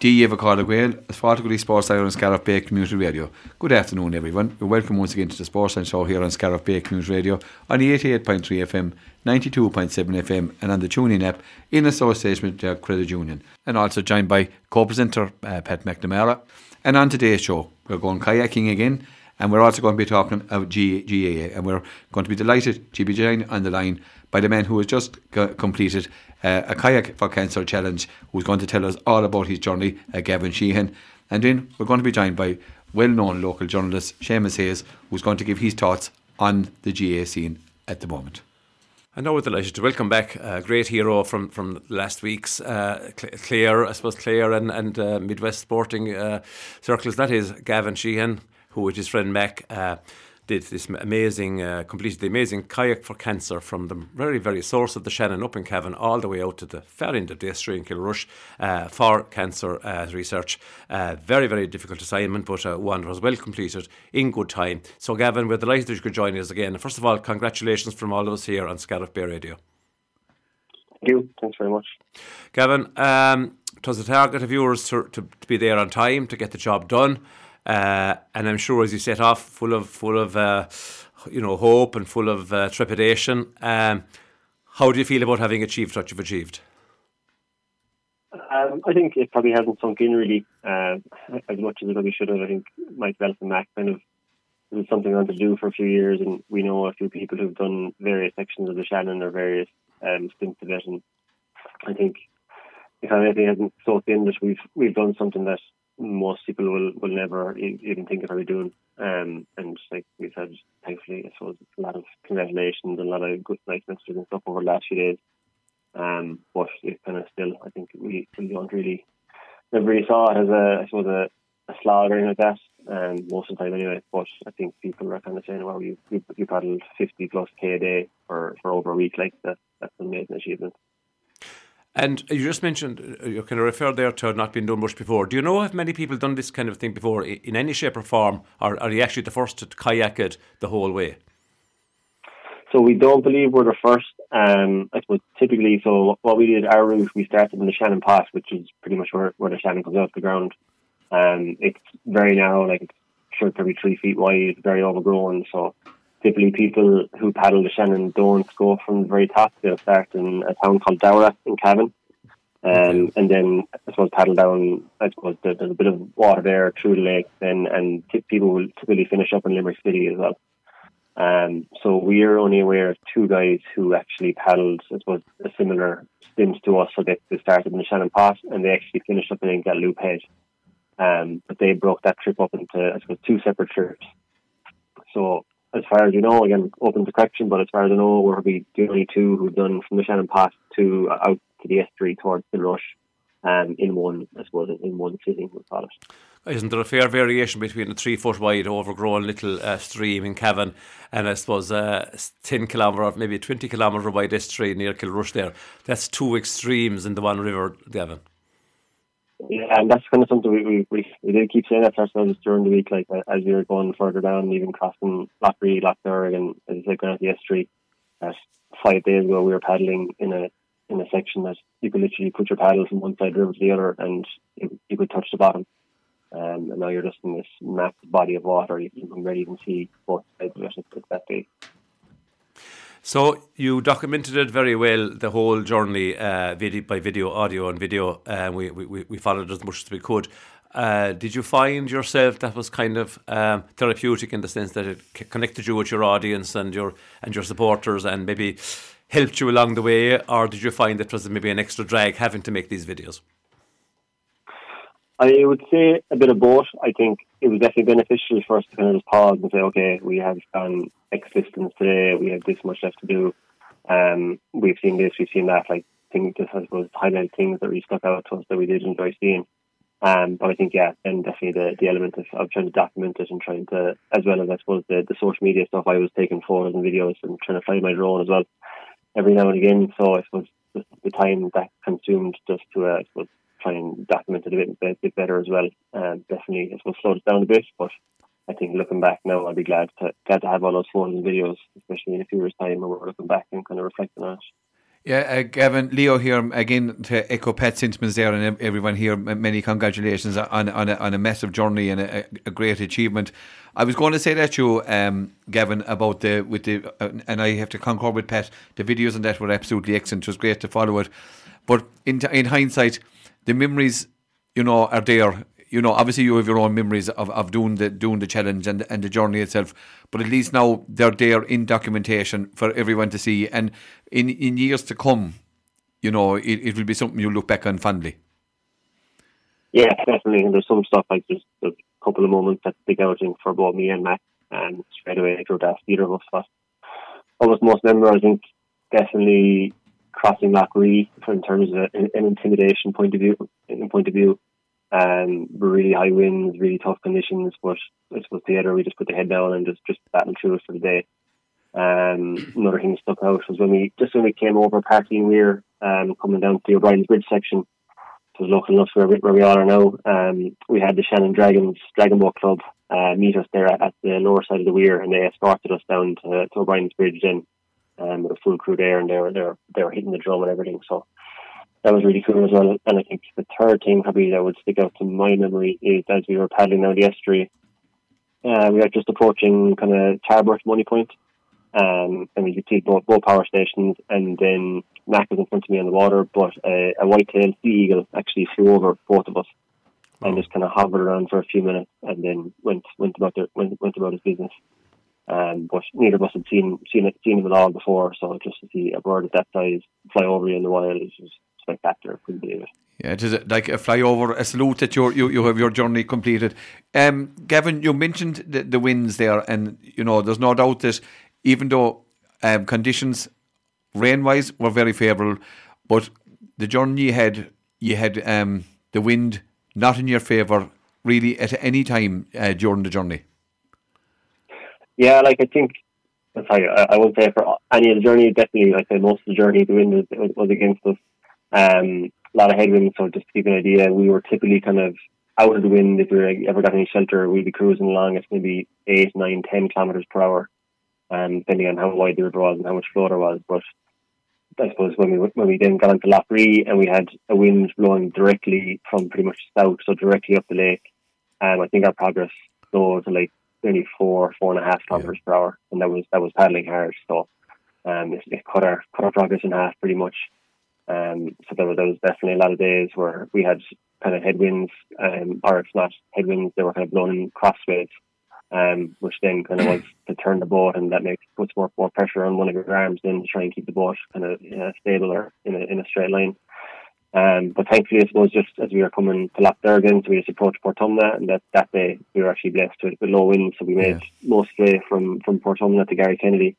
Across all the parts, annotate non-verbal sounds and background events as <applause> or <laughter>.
Díomh Carla Gael, Sports on Scariff Bay Community Radio. Good afternoon, everyone. You're welcome once again to the Sports Line Show here on Scariff Bay Community Radio on the 88.3 FM, 92.7 FM, and on the TuneIn app in association with the Credit Union. And also joined by co-presenter uh, Pat McNamara. And on today's show, we're going kayaking again. And we're also going to be talking about GAA, and we're going to be delighted to be joined on the line by the man who has just completed uh, a Kayak for Cancer challenge, who's going to tell us all about his journey, uh, Gavin Sheehan. And then we're going to be joined by well known local journalist Seamus Hayes, who's going to give his thoughts on the GAA scene at the moment. I know we're delighted to welcome back a great hero from, from last week's uh, Clare, I suppose Clare and, and uh, Midwest sporting uh, circles. That is Gavin Sheehan, who with his friend Mac uh, did this amazing, uh, completed the amazing kayak for cancer from the very, very source of the Shannon up in Cavan all the way out to the far end of the estuary in Kilrush uh, for cancer uh, research. Uh, very, very difficult assignment, but uh, one was well completed in good time. So, Gavin, we're delighted that you could join us again. First of all, congratulations from all of us here on Scariff Bay Radio. Thank you. Thanks very much. Gavin, um, it was a target of yours to, to, to be there on time to get the job done. Uh, and I'm sure as you set off, full of full of uh, you know hope and full of uh, trepidation. Um, how do you feel about having achieved what you've achieved? Um, I think it probably hasn't sunk in really uh, as much as it probably should have. I think myself and Mac kind of it was something I wanted to do for a few years, and we know a few people who've done various sections of the Shannon or various um, stints of it. And I think if anything hasn't soaked in that we've we've done something that most people will, will never even think of how we're doing. Um, and like we said, thankfully, I suppose, a lot of congratulations and a lot of good nice messages and stuff over the last few days. Um, but it kind of still, I think we, we don't really, never really saw it as a, I suppose, a, a slog or anything like that. Um, most of the time anyway. But I think people are kind of saying, "Well, you you, you paddled fifty plus k a day for, for over a week. Like that, that's an amazing achievement." And you just mentioned, uh, you kind of referred there to not being done much before. Do you know if many people done this kind of thing before in any shape or form, or are you actually the first to kayak it the whole way? So we don't believe we're the first. Um, I suppose typically, so what we did, our route, we started in the Shannon Pot, which is pretty much where, where the Shannon comes off the ground. Um, it's very narrow, like it's sure probably three feet wide, very overgrown. So typically people who paddle the Shannon don't go from the very top. They'll start in a town called Dowra in Cavan. Um, and then I suppose paddle down. I suppose there's a bit of water there through the lake. Then and t- people will typically finish up in Limerick City as well. Um, so we are only aware of two guys who actually paddled, I suppose, a similar stint to us. So they, they started in the Shannon Pot and they actually finished up in Galloop Head. Um, but they broke that trip up into, I suppose, two separate trips. So as far as you know, again, open to correction, but as far as I know, we're probably the only two who've done from the Shannon Pot to uh, out to the estuary towards the Rush um, in one, I suppose, in one sitting, we call it. Isn't there a fair variation between a three foot wide, overgrown little uh, stream in Cavan and I suppose a uh, 10 kilometre, maybe 20 kilometre wide estuary near Kilrush there? That's two extremes in the one river, Gavin. Yeah, and that's kind of something we, we, we, we did keep saying that to ourselves during the week, like uh, as we were going further down, even crossing Lough Ree, Lochberg, and as I said, going at the estuary. Uh, five days ago, we were paddling in a in a section that you could literally put your paddle from one side of the river to the other, and you, could touch the bottom. Um, and now you're just in this massive body of water. You, can barely even see both sides of it. It's that big. So you documented it very well, the whole journey, uh, video by video, audio and video. Uh, we, we, we followed as much as we could. Uh, did you find yourself that was kind of um, therapeutic in the sense that it connected you with your audience and your and your supporters and maybe helped you along the way, or did you find it was maybe an extra drag having to make these videos? I would say a bit of both. I think it was definitely beneficial for us to kind of just pause and say, okay, we have gone X distance today, we have this much left to do. Um, we've seen this, we've seen that, like things just I suppose highlight things that really stuck out to us that we did enjoy seeing. Um, but I think yeah, and definitely the, the element of, of trying to document it and trying to as well as I suppose the, the social media stuff I was taking photos and videos and trying to fly my drone as well every now and again. So I suppose the, the time that consumed just to uh, I suppose try and document it a bit, bit better as well. Um, definitely, I suppose, slowed it down a bit, but I think looking back now, I'd be glad to glad to have all those photos and videos, especially in a few years' time when we're looking back and kind of reflecting on it. Yeah, uh, Gavin, Leo here again to echo Pat sentiments there and everyone here. Many congratulations on on a, on a massive journey and a, a, great achievement. I was going to say that to you, um, Gavin, about the with the uh, and I have to concur with Pat. The videos and that were absolutely excellent. It was great to follow it, but in in hindsight, the memories, you know, are there you know, obviously you have your own memories of, of doing the doing the challenge and and the journey itself. But at least now they're there in documentation for everyone to see, and in in years to come, you know, it, it will be something you look back on fondly. Yeah, definitely. And there's some stuff like just a couple of moments that stick out in for both me and Matt, and straight away I wrote that either of us. But was most memorable, I think, definitely crossing Lough Ree in terms of an, intimidation point of view. In point of view, um, really high winds, really tough conditions, but I suppose together we just put the head down and just just battle through it for the day. Um, another thing that stuck out was when we just when we came over Parteen Weir, um, coming down to the O'Brien's Bridge section, it was local enough where we, where we all are now. Um, we had the Shannon Dragons Dragon Boat Club uh, meet us there at, at, the lower side of the Weir, and they escorted us down to, to O'Brien's Bridge then um, with a full crew there, and they were they were, they were hitting the drum and everything. So that was really cool as well. And I think the third thing probably that would stick out to my memory is as we were paddling down the estuary, uh, we were just approaching kind of Tarbert Moneypoint, um, and we could see both, both power stations. And then Mac was in front of me on the water, but a, a white-tailed sea eagle actually flew over both of us. And just kind of hovered around for a few minutes, and then went went about their, went, went about his business. Um, but neither of us had seen seen it, seen him at all before, so just to see a bird of that size fly over you in the wild is just spectacular. Couldn't believe it. Yeah, it is like a flyover, a salute that you you have your journey completed. Um, Gavin, you mentioned the, the winds there, and you know there's no doubt that even though um, conditions rain wise were very favourable, but the journey you had, you had um, the wind not in your favour really at any time uh, during the journey. Yeah, like I think I, I won't say for any of the journey, definitely, like I say most of the journey, the wind was, was against us. Um, a lot of headwinds. So just to give you an idea, we were typically kind of out of the wind. If we ever got any shelter, we'd be cruising along at maybe eight, nine, ten kilometers per hour, um, depending on how wide the river was and how much flow there was. But I suppose when we when we then got into Lough Ree and we had a wind blowing directly from pretty much south, so directly up the lake, um, I think our progress slowed to like nearly four, four and a half kilometers yeah. per hour, and that was that was paddling hard. So um, it, it cut our cut our progress in half pretty much. Um, so there, there was definitely a lot of days where we had kind of headwinds, um, or if not headwinds, they were kind of blowing crossways, um, which then kind of was <clears throat> to turn the boat, and that makes puts more more pressure on one of your arms then to try and keep the boat kind of uh, stable or in a in a straight line. Um, but thankfully, I suppose just as we were coming to Lough Dergan, so we just approached Portumna, and that, that day we were actually blessed with, with low winds, so we made yeah. most way from from Portumna to Garrykennedy,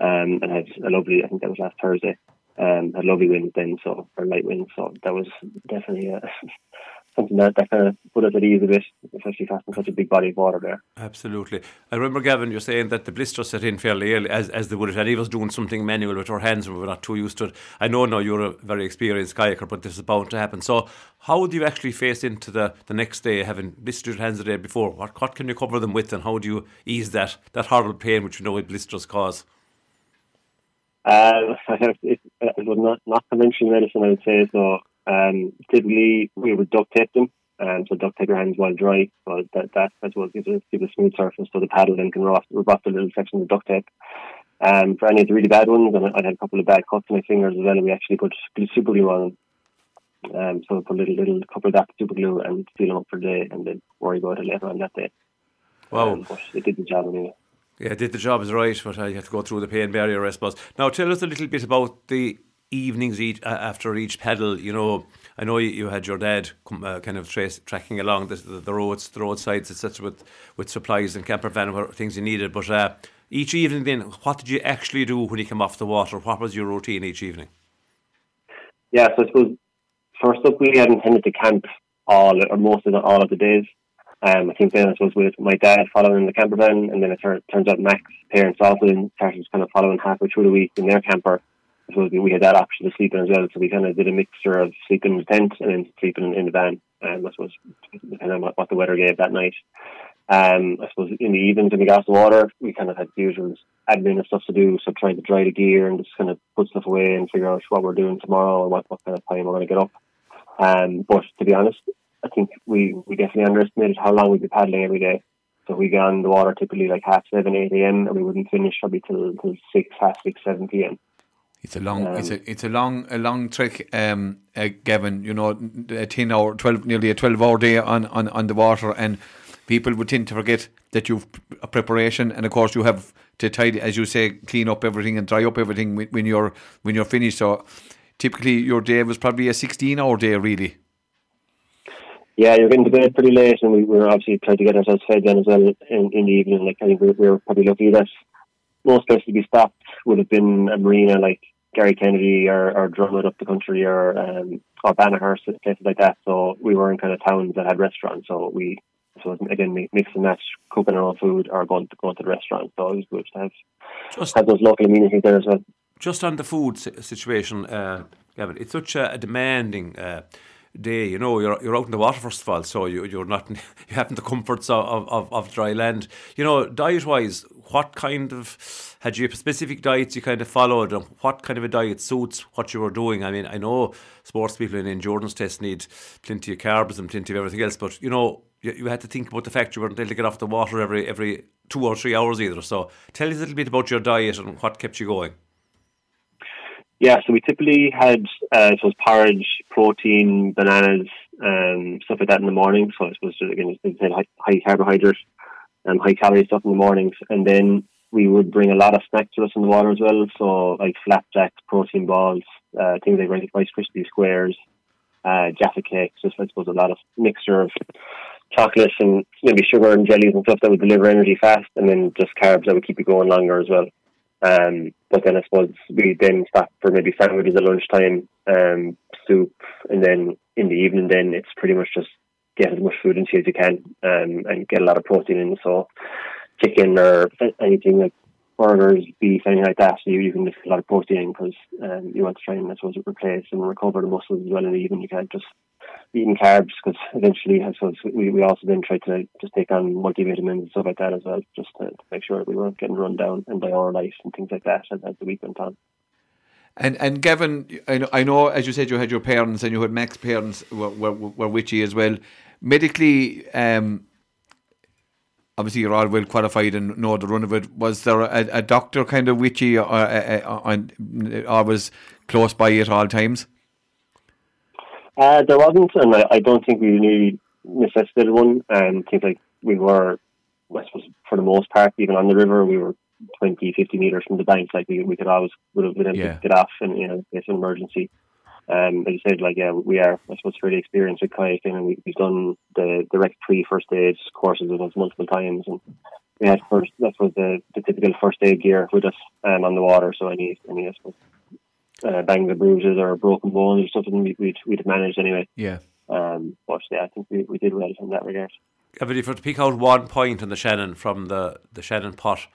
um, and had a lovely. I think that was last Thursday um, had lovely winds then, so or light winds. So that was definitely uh, <laughs> something that, that kind of put us at ease a bit, especially passing such a big body of water there. Absolutely. I remember Gavin, you're saying that the blisters set in fairly early, as as they would have had. He was doing something manual with our hands, and we were not too used to it. I know now you're a very experienced kayaker, but this is bound to happen. So how do you actually face into the, the next day, having blistered hands the day before? What what can you cover them with, and how do you ease that that horrible pain which you know blisters cause? Uh, it, it was not, not conventional medicine, I would say. So um, typically we would duct tape them. Um, so duct tape your hands while dry. So that, that as well gives a, gives a smooth surface so the paddle then can rub off, the little section of duct tape. Um, for any of the really bad ones, and I had a couple of bad cuts on my fingers as well, we actually put super glue on them. Um, so put a little, little couple of that super glue and seal them up for the day and then worry about it later on that day. Wow. Um, but it did the job anyway. Yeah, did the job is right, but I had to go through the pain barrier, I suppose. Now, tell us a little bit about the evenings each, after each pedal. You know, I know you, you had your dad uh, kind of trace, tracking along the, the, the, roads, the roadsides, etc., with with supplies and camper van things you needed. But uh, each evening, then, what did you actually do when you came off the water? What was your routine each evening? Yeah, so I suppose first up, we had intended to camp all or most of the, all of the days. Um, I think then I suppose with my dad following the camper van, and then it tur- turns out Mac's parents also started kind of following halfway through the week in their camper. I suppose we had that option to sleep in as well, so we kind of did a mixture of sleeping in the tent and then sleeping in the van. Um, I suppose depending on what, what the weather gave that night. Um, I suppose in the evenings when we got the water, we kind of had the usual admin and stuff to do, so trying to dry the gear and just kind of put stuff away and figure out what we're doing tomorrow or what, what kind of time we're going to get up. Um, but to be honest, I think we, we definitely underestimated how long we'd be paddling every day. So we got on the water typically like half seven, eight a.m. and we wouldn't finish probably till, till six, half six, seven p.m. It's a long, um, it's a, it's a long, a long trick, um, uh, Gavin. You know, a ten hour, twelve, nearly a twelve hour day on, on, on the water, and people would tend to forget that you've a preparation, and of course you have to tidy, as you say, clean up everything and dry up everything when you're when you're finished. So typically your day was probably a sixteen hour day, really. Yeah, you're getting to bed pretty late, and we were obviously trying to get ourselves fed then as well in, in the evening. Like I think we, we were probably lucky that most places to be stopped would have been a marina like Garrykennedy or, or Drummond up the country or um, or Banagher, places like that. So we were in kind of towns that had restaurants. So we so again mix and match cooking our own food or going to go to the restaurant. So it was good to have just, have those local amenities there as well. Just on the food situation, uh, Gavin, it's such a, a demanding. Uh, day. You know, you're you're out in the water first of all, so you you're not <laughs> you haven't the comforts of, of, of dry land. You know, diet wise, what kind of had you specific diets you kind of followed, and what kind of a diet suits what you were doing? I mean, I know sports people in endurance tests need plenty of carbs and plenty of everything else, but you know, you, you had to think about the fact you weren't able to get off the water every every two or three hours either. So, tell us a little bit about your diet and what kept you going. Yeah, so we typically had uh, it was porridge, protein, bananas, um, stuff like that in the morning. So I suppose again, high, high carbohydrate and high calorie stuff in the mornings, and then we would bring a lot of snacks to us in the water as well. So like flapjacks, protein balls, uh, things like Rice Krispie squares, uh, Jaffa cakes. Just I suppose a lot of mixture of chocolates and maybe sugar and jellies and stuff that would deliver energy fast, and then just carbs that would keep you going longer as well. Um, but then I suppose we then stop for maybe sandwiches at lunchtime, um, soup, and then in the evening, then it's pretty much just get as much food into you as you can um, and get a lot of protein in. So chicken or anything like burgers, beef, anything like that. So you, you can get a lot of protein because um, you want to try and I suppose replace and recover the muscles as well in the evening. You can't just eating carbs because eventually, I suppose we, we also then tried to just take on multivitamins and stuff like that as well, just to, to make sure we weren't getting run down and by our life and things like that as, as the week went on. And and Gavin, I know, as you said, you had your parents and you had Mac's parents were, were, were you as well. Medically, um, obviously you're all well qualified and know the run of it. Was there a, a doctor kind of witchy you or, uh, uh, uh, or, or was close by at all times? Uh, there wasn't, and I, I don't think we really necessitated one. Um, I think like we were, I suppose, for the most part, even on the river, we were 20, 50 meters from the bank. Like we, we could always would have been able yeah. to get off and you know case of emergency. Um, as you said, like yeah, we are I suppose really experienced with kayaking, and we, we've done the direct pre first aid courses with us multiple times, and we had first that was the, the typical first aid gear with us um, on the water. So any any I suppose uh, bang the bruises or broken bones or something we, would we'd have managed anyway. Yeah. Um, but yeah, I think we, we did well in that regard. Yeah, but if you were to pick out one point in the Shannon from the, the Shannon pot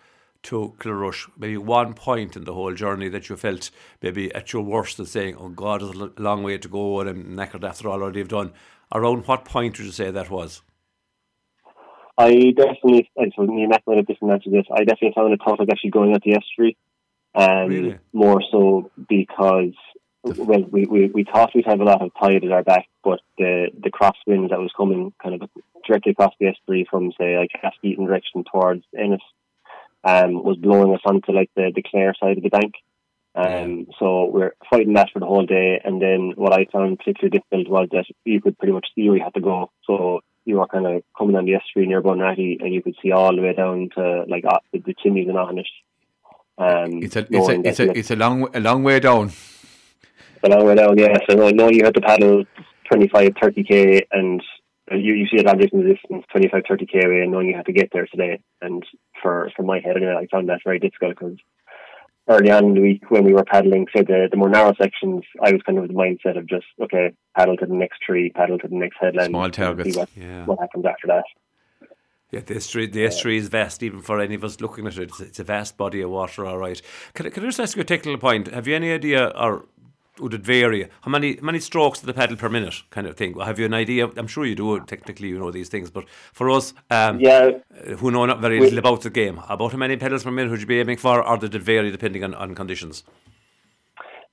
to Kilrush, maybe one point in the whole journey that you felt maybe at your worst and saying, oh God, there's a long way to go and I'm knackered after all already have done. Around what point would you say that was? I definitely, I suppose me and Matt might have different answers this. I definitely found it tough, like actually going at the estuary. Um, really? More so because well, we, we, we thought we'd have a lot of tide at our back, but the the crosswind that was coming kind of directly across the estuary from say like Askeaton direction towards Ennis um, was blowing us onto like the, the Clare side of the bank. Um, so we're fighting that for the whole day, and then what I found particularly difficult was that you could pretty much see where you had to go. So you were kind of coming on the estuary near Bunratty, and you could see all the way down to like uh, the, the chimneys and Aughinish. Um, it's a it's a it's a, it's a long a long way down. A long way down, yeah. So no, no, you had to paddle 25, 30 k, and you you see a object in the distance 25, 30 k away, and knowing you had to get there today. And for for my head, anyway, I found that very difficult because early on in the week when we were paddling, say the, the more narrow sections, I was kind of with the mindset of just okay, paddle to the next tree, paddle to the next headland, small targets. What, yeah. what happens after that? Yeah, the estuary, the estuary is vast, even for any of us looking at it. It's, it's a vast body of water, all right. Can, can I just ask you a technical point? Have you any idea, or would it vary? How many how many strokes to the pedal per minute, kind of thing? Have you an idea? I'm sure you do. Technically, you know these things, but for us, um, yeah, who know not very little about the game, about how many pedals per minute would you be aiming for, or did it vary depending on, on conditions?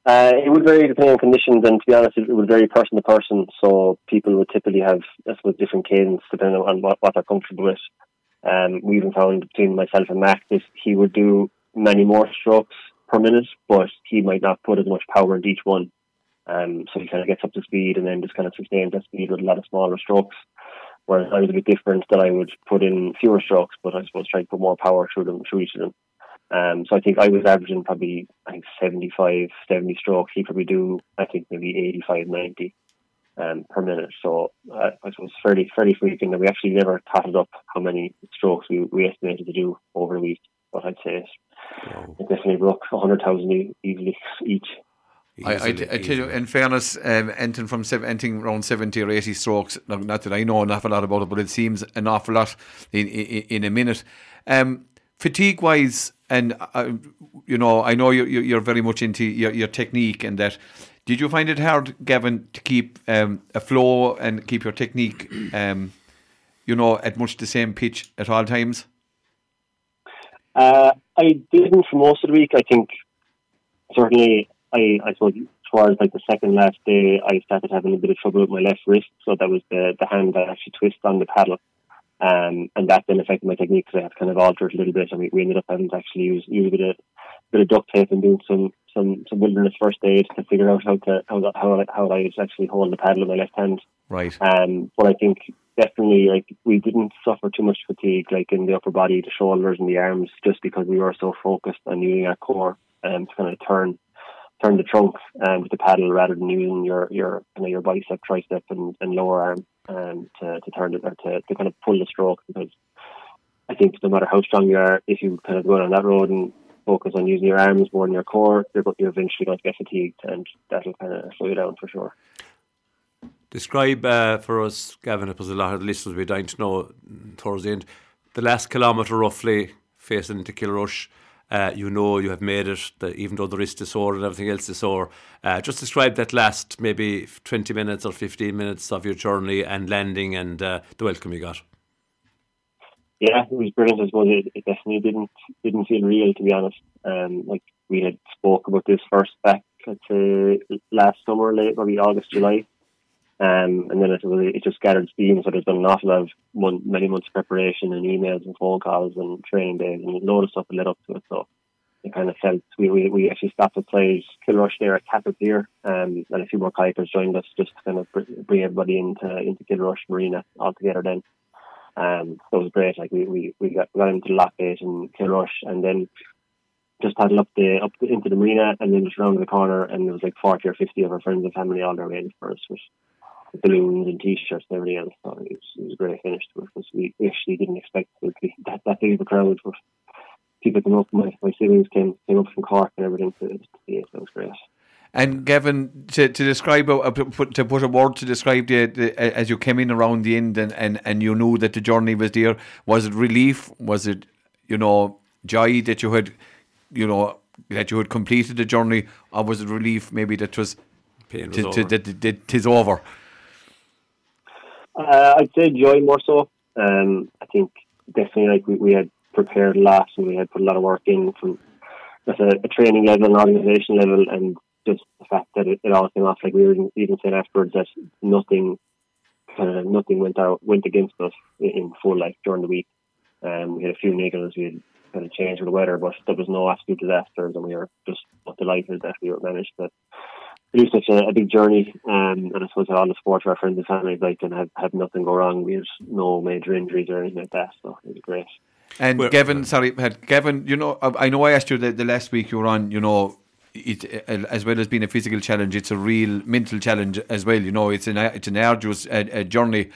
Uh, it would vary depending on conditions, and to be honest, it would vary person to person. So people would typically have, I suppose, different cadence depending on what, what they're comfortable with. Um, we even found between myself and Mac that he would do many more strokes per minute, but he might not put as much power into each one. Um, so he kind of gets up to speed and then just kind of sustains that speed with a lot of smaller strokes. Whereas I was a bit different that I would put in fewer strokes, but I suppose try to put more power through them, through each of them. Um, so I think I was averaging probably I think 75, 70 strokes. He probably do I think maybe 85, 90 um, per minute. So uh, I suppose fairly fairly frequent. And we actually never totted up how many strokes we, we estimated to do over a week. But I'd say it, wow. it definitely broke hundred thousand easily each. I, I, I, tell you, in fairness, um, anything from seven, anything around 70 or 80 strokes, not that I know an awful lot about it, but it seems an awful lot in, in, in a minute. Um, fatigue wise, and uh, you know, I know you're, you're very much into your, your technique and that. Did you find it hard, Gavin, to keep um, a flow and keep your technique, um, you know, at much the same pitch at all times? Uh, I didn't for most of the week. I think certainly, I I suppose towards like the second last day, I started having a bit of trouble with my left wrist. So that was the the hand that actually twists on the paddle. Um, and that then affected my technique because I had to kind of alter it a little bit. And we, we ended up having to actually use, use a bit of, bit of duct tape and doing some, some, some wilderness first aid to figure out how to, how, how, how I actually hold the paddle in my left hand. Right. Um, but I think definitely like we didn't suffer too much fatigue like in the upper body, the shoulders and the arms just because we were so focused on using our core um, to kind of turn turn the trunk um, with the paddle rather than using your your you know, your bicep, tricep, and, and lower arm um, to to turn it or to, to kind of pull the stroke because I think no matter how strong you are, if you kind of go on that road and focus on using your arms more than your core, you're, you're eventually going to get fatigued, and that'll kind of slow you down for sure. Describe uh, for us, Gavin, because a lot of the listeners will be dying to know towards the end, the last kilometre roughly facing into Kilrush uh, you know you have made it, that even though the wrist is sore and everything else is sore. Uh, just describe that last maybe 20 minutes or 15 minutes of your journey and landing and uh, the welcome you got. Yeah, it was brilliant. I suppose it, it definitely didn't didn't feel real, to be honest. Um, like we had spoke about this first back at last summer, late maybe August, July, um, and then it, was, it just gathered steam. So there's been an awful lot of many months of preparation and emails and phone calls and training days and a load of stuff that led up to it. So it kind of felt we, we, we actually stopped outside Kilrush there at Cappipier, um, and a few more kayakers joined us just to kind of bring everybody into into Kilrush Marina all together then. Um, so it was great. Like we, we, we got, got into lock in Kilrush and then just paddled up the up the, into the marina and then just round the corner and there was like forty or fifty of our friends and family all there waiting for us, which balloons and t-shirts and everything else. So it was, it was a great finish to it because we actually didn't expect it to be that, that big of a crowd. But people came up, my, my siblings came, came up from Cork and everything to, to see it. So it was great. And Gavin, to, to describe uh, to put a word to describe the, the, as you came in around the end and, and, and you knew that the journey was there, was it relief? Was it you know joy that you had you know that you had completed the journey, or was it relief maybe that was pain was to, over. To, that it is over? Uh, I'd say joy more so. Um, I think definitely like we, we had prepared a lot and we had put a lot of work in from at a, a training level and organisation level and just the fact that it, it all came off like we were even saying afterwards that nothing of nothing went out went against us in, in full like during the week. Um, we had a few niggles, we had kind of changed with the weather, but there was no absolute disasters and we were just delighted that we managed to it is such a, a big journey, um, and I suppose all the sports our friends and family like and have, have nothing go wrong. We had no major injuries or anything like that, so it was great. And well, Gavin, sorry, had Gavin, you know, I know I asked you the, the last week you were on, you know, it, as well as being a physical challenge, it's a real mental challenge as well. You know, it's an it's an arduous uh, uh, journey.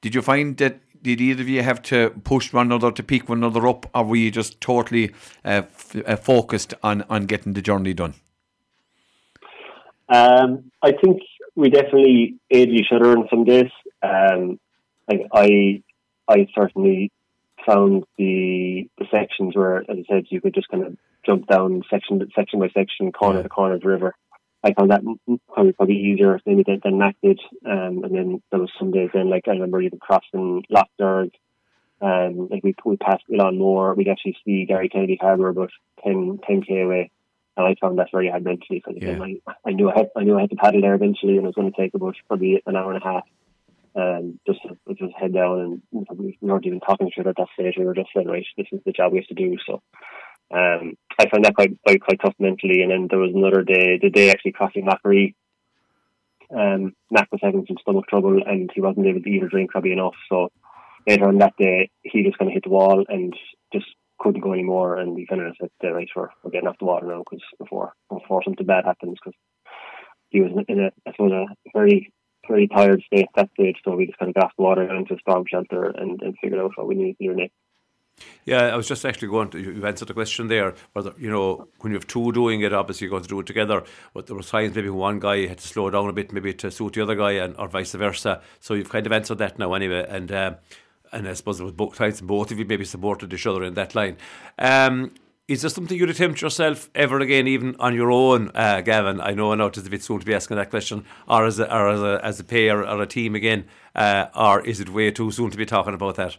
Did you find that? Did either of you have to push one another to pick one another up, or were you just totally uh, f- uh, focused on on getting the journey done? Um, I think we definitely aid each other in some days. Um, like I, I certainly found the the sections where, as I said, you could just kind of jump down section section by section, corner to corner of the river. I found that probably probably easier maybe than, than Mac did. Um, and then there was some days then, like I remember even crossing Lough Derg, um, like we we passed Milan more. We'd actually see Garrykennedy Harbour about 10, 10 k away, and I found that very hard mentally because yeah. I, I knew I had I knew I had to paddle there eventually, and it was going to take about probably an hour and a half. Um, just just head down, and we weren't even talking to each other at that stage. We were just saying, right, this is the job we have to do. So um, I found that quite, quite quite tough mentally. And then there was another day, the day actually crossing Macquarie. Um, Mac was having some stomach trouble, and he wasn't able to eat or drink probably enough. So later on that day, he just kind of hit the wall and just couldn't go anymore. And we kind of said, right, we're, we're getting off the water now because before before something bad happens, because he was in a I suppose a very very tired state at that stage. So we just kind of got off the water into a storm shelter and, and figured out what we needed to do next. Yeah, I was just actually going to, you answered the question there, whether, you know, when you have two doing it, obviously you're going to do it together, but there were times maybe one guy had to slow down a bit, maybe to suit the other guy, and or vice versa. So you've kind of answered that now anyway, and uh, and I suppose it was both sides, both of you maybe supported each other in that line. Um, is there something you'd attempt yourself ever again, even on your own, uh, Gavin? I know now it's a bit soon to be asking that question, or as a, or as a, as a pair or a team again, uh, or is it way too soon to be talking about that?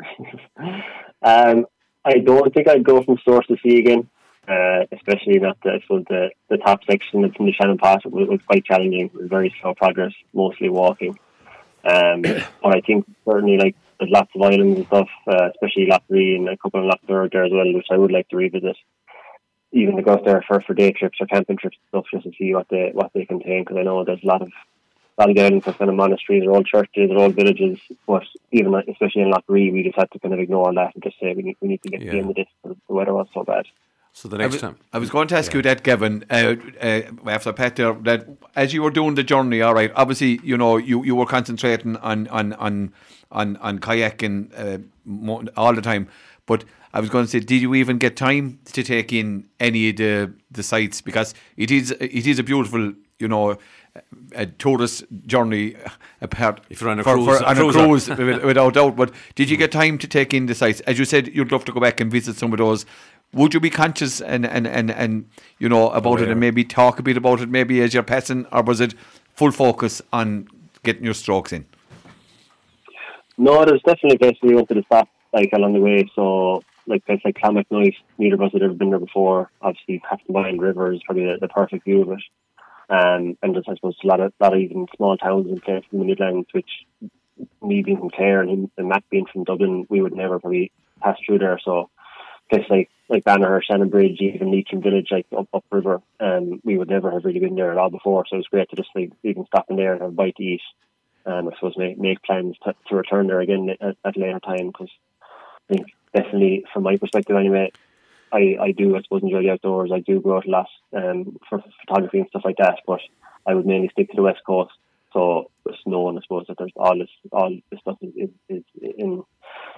<laughs> Um, I don't think I'd go from source to sea again, uh, especially not the, suppose the, the top section from the Shannon Pot was, was quite challenging. It was very slow progress, mostly walking. Um, <coughs> but I think certainly like there's lots of islands and stuff, uh, especially Lough Ree and a couple of Lough Derg there as well, which I would like to revisit. Even to go there for, for day trips or camping trips and stuff, just to see what they what they contain. Because I know there's a lot of Ballygowan for kind of monasteries or old churches or old villages, but even especially in Lough Ree, we just had to kind of ignore all that and just say we need, we need to get yeah. the end of this because the weather was so bad. So the next I was, time, I was going to ask yeah. you that, Gavin. Uh, uh, after Pat, there, that as you were doing the journey, all right. Obviously, you know you, you were concentrating on on on on, on kayaking uh, all the time, but I was going to say, did you even get time to take in any of the the sites because it is it is a beautiful, you know, a tourist journey apart if you're on a for, cruise, for, on a cruise <laughs> without doubt. But did you get time to take in the sites? As you said, you'd love to go back and visit some of those. Would you be conscious and and and, and you know about it and maybe talk a bit about it maybe as you're passing, or was it full focus on getting your strokes in? No, there's definitely places we went to the stop like along the way. So like places like Clonmacnoise, neither of us had ever been there before. Obviously, Castlemaine River is probably the, the perfect view of it. Um, and there's, I suppose, a lot of, lot of even small towns and places in the Midlands, which me being from Clare and, him, and Matt being from Dublin, we would never probably pass through there. So places like, like Shannonbridge, even Leitrim Village, like up, upriver, um, we would never have really been there at all before. So it was great to just like, even stop in there and have a bite to eat. And I suppose make, make plans to, to return there again at, at a later time because I think definitely from my perspective anyway, I, I do, I suppose, enjoy the outdoors. I do go out a lot um, for photography and stuff like that, but I would mainly stick to the west coast. So it's known, I suppose, that there's all this, all this stuff is, is, is in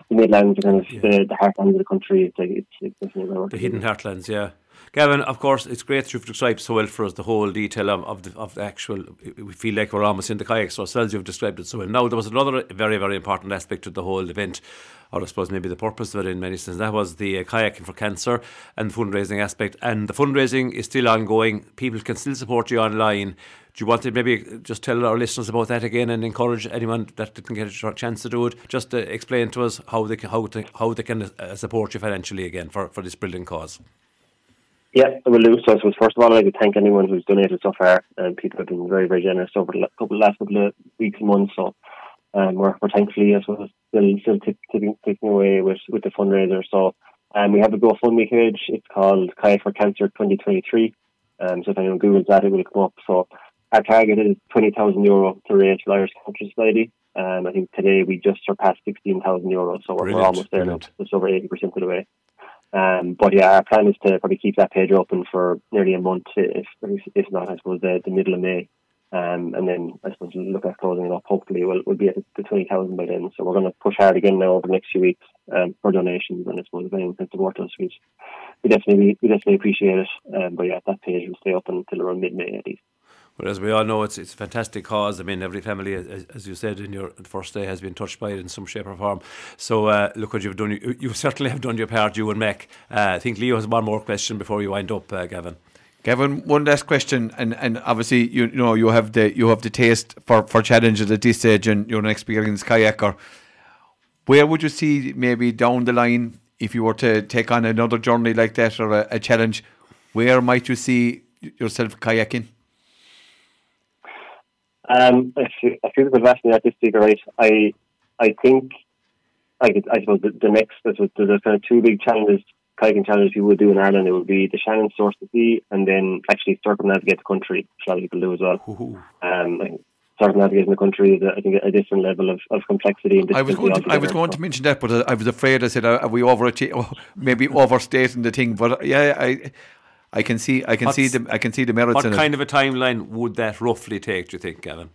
the Midlands, kind of yeah. the, the heartland of the country. It's, like, it's, it's definitely the hidden heartlands, yeah. Gavin, of course, it's great that you've described so well for us the whole detail of, of, the, of the actual. We feel like we're almost in the kayaks ourselves. You've described it so well. Now, there was another very, very important aspect of the whole event, or I suppose maybe the purpose of it in many senses. That was the uh, kayaking for cancer and the fundraising aspect. And the fundraising is still ongoing. People can still support you online. Do you want to maybe just tell our listeners about that again and encourage anyone that didn't get a chance to do it, just to explain to us how they can, how, to, how they can uh, support you financially again for, for this brilliant cause? Yeah, I will do. So suppose first of all, I'd like to thank anyone who's donated so far. And people have been very, very generous over the couple, last couple of weeks and months. So um, we're, we're thankfully, I suppose, still, still ticking, ticking away with, with the fundraiser. So um, we have a GoFundMe page. It's called Kayak for Cancer 2023. Um, so if anyone Googles that, it will come up. So our target is 20,000 euro to raise for Irish Cancer Society. Um, I think today we just surpassed 16,000 euros. So we're, we're almost there brilliant. now, just over 80% of the way. Um, but yeah, our plan is to probably keep that page open for nearly a month, if if not, I suppose the, the middle of May. Um, and then I suppose look at closing it up. Hopefully, we'll, we'll be at the 20,000 by then. So we're going to push hard again now over the next few weeks um, for donations. And I suppose if anyone can support us, we, we definitely we definitely appreciate it. Um, but yeah, that page will stay open until around mid May at least. But as we all know, it's it's a fantastic cause. I mean, every family, as, you said in your first day, has been touched by it in some shape or form. So uh, look what you've done. You, you, <laughs> certainly have done your part, you and Mac. Uh, I think Leo has one more question before you wind up, uh, Gavin. Gavin, one last question, and, and obviously you, you know you have the you have the taste for, for challenges at this stage, and you're an experienced kayaker. Where would you see maybe down the line if you were to take on another journey like that or a, a challenge? Where might you see yourself kayaking? Um, if you, if you could ask me that this right, I I think I, I suppose the, the next there's, there's kind of two big challenges kayaking challenges you would do in Ireland, it would be the Shannon Source to Sea and then actually circumnavigate the country, which a lot of people do as well. Ooh. Um, circumnavigating the country is, I think, a different level of, of complexity. And I was going, to, I was going to mention that, but I was afraid. I said, "Are we over oh, <laughs> maybe overstating the thing?" But yeah, I. I can see, I can What's, see the, I can see the merits. What kind it. of a timeline would that roughly take? Do you think, Gavin?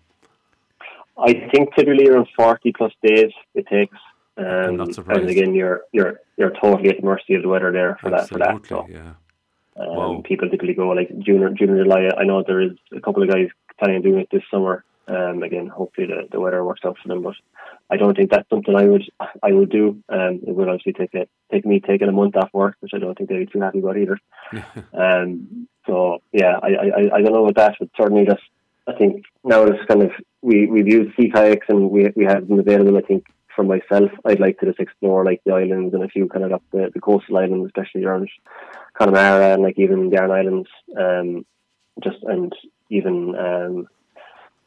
I think typically around forty plus days it takes. Um, and again, you're you're you're totally at the mercy of the weather there for Absolutely, that. For that, so. yeah. Um, wow. People typically go like June or June or July. I know there is a couple of guys planning on doing it this summer. Um, again, hopefully the, the weather works out for them, but I don't think that's something I would I would do. Um, it would obviously take it take me taking a month off work, which I don't think they'd be too happy about either. <laughs> um, so yeah, I, I I don't know about that, but certainly just I think now it's kind of we we've used sea kayaks and we we have them available. I think for myself, I'd like to just explore like the islands and a few kind of up the, the coastal islands, especially around Connemara and like even the Aran Islands, um, just and even um,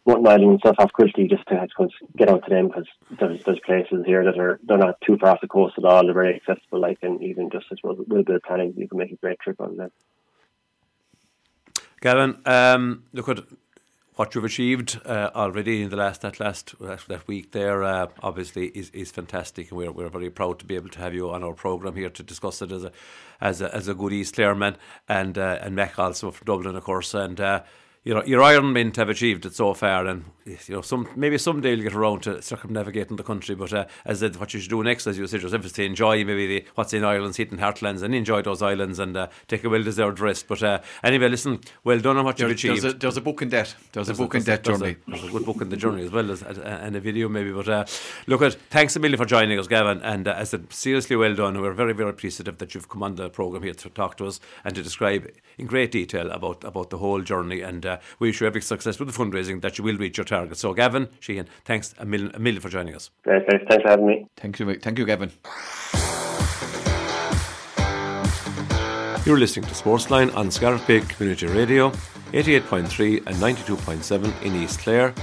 Mutton Island and stuff off Quilty, just to, to get out to them because there's, there's places here that are they're not too far off the coast at all. They're very accessible, like and even just as well, with a little bit of planning, you can make a great trip on them. Gavin, um, look at what you've achieved uh, already in the last that last that week there uh, obviously is, is fantastic and we're, we're very proud to be able to have you on our programme here to discuss it as a as a, as a good East Clare man and uh, and Mech also from Dublin of course and uh, you know, your Iron Mint have achieved it so far, and you know, some maybe someday you'll get around to circumnavigating the country. But uh, as said, what you should do next, as you said yourself, is to enjoy maybe the, what's in Ireland's hidden heartlands and enjoy those islands and uh, take a well-deserved rest. But uh, anyway, listen, well done on what you've achieved. There's a, there's a, book in that. There's, there's a book a, in that journey. A, there's a good book in the journey as well as and a video maybe. But uh, look at thanks a million for joining us, Gavin. And uh, as I said, seriously well done. We're very very appreciative that you've come on the program here to talk to us and to describe in great detail about about the whole journey. And uh, we wish you every success with the fundraising that you will reach your target. So, Gavin Sheehan, thanks a million, a million for joining us. Thanks, thanks for having me. Thank you, thank you, Gavin. You're listening to Sportsline on Scariff Bay Community Radio, 88.3 and 92.7 in East Clare,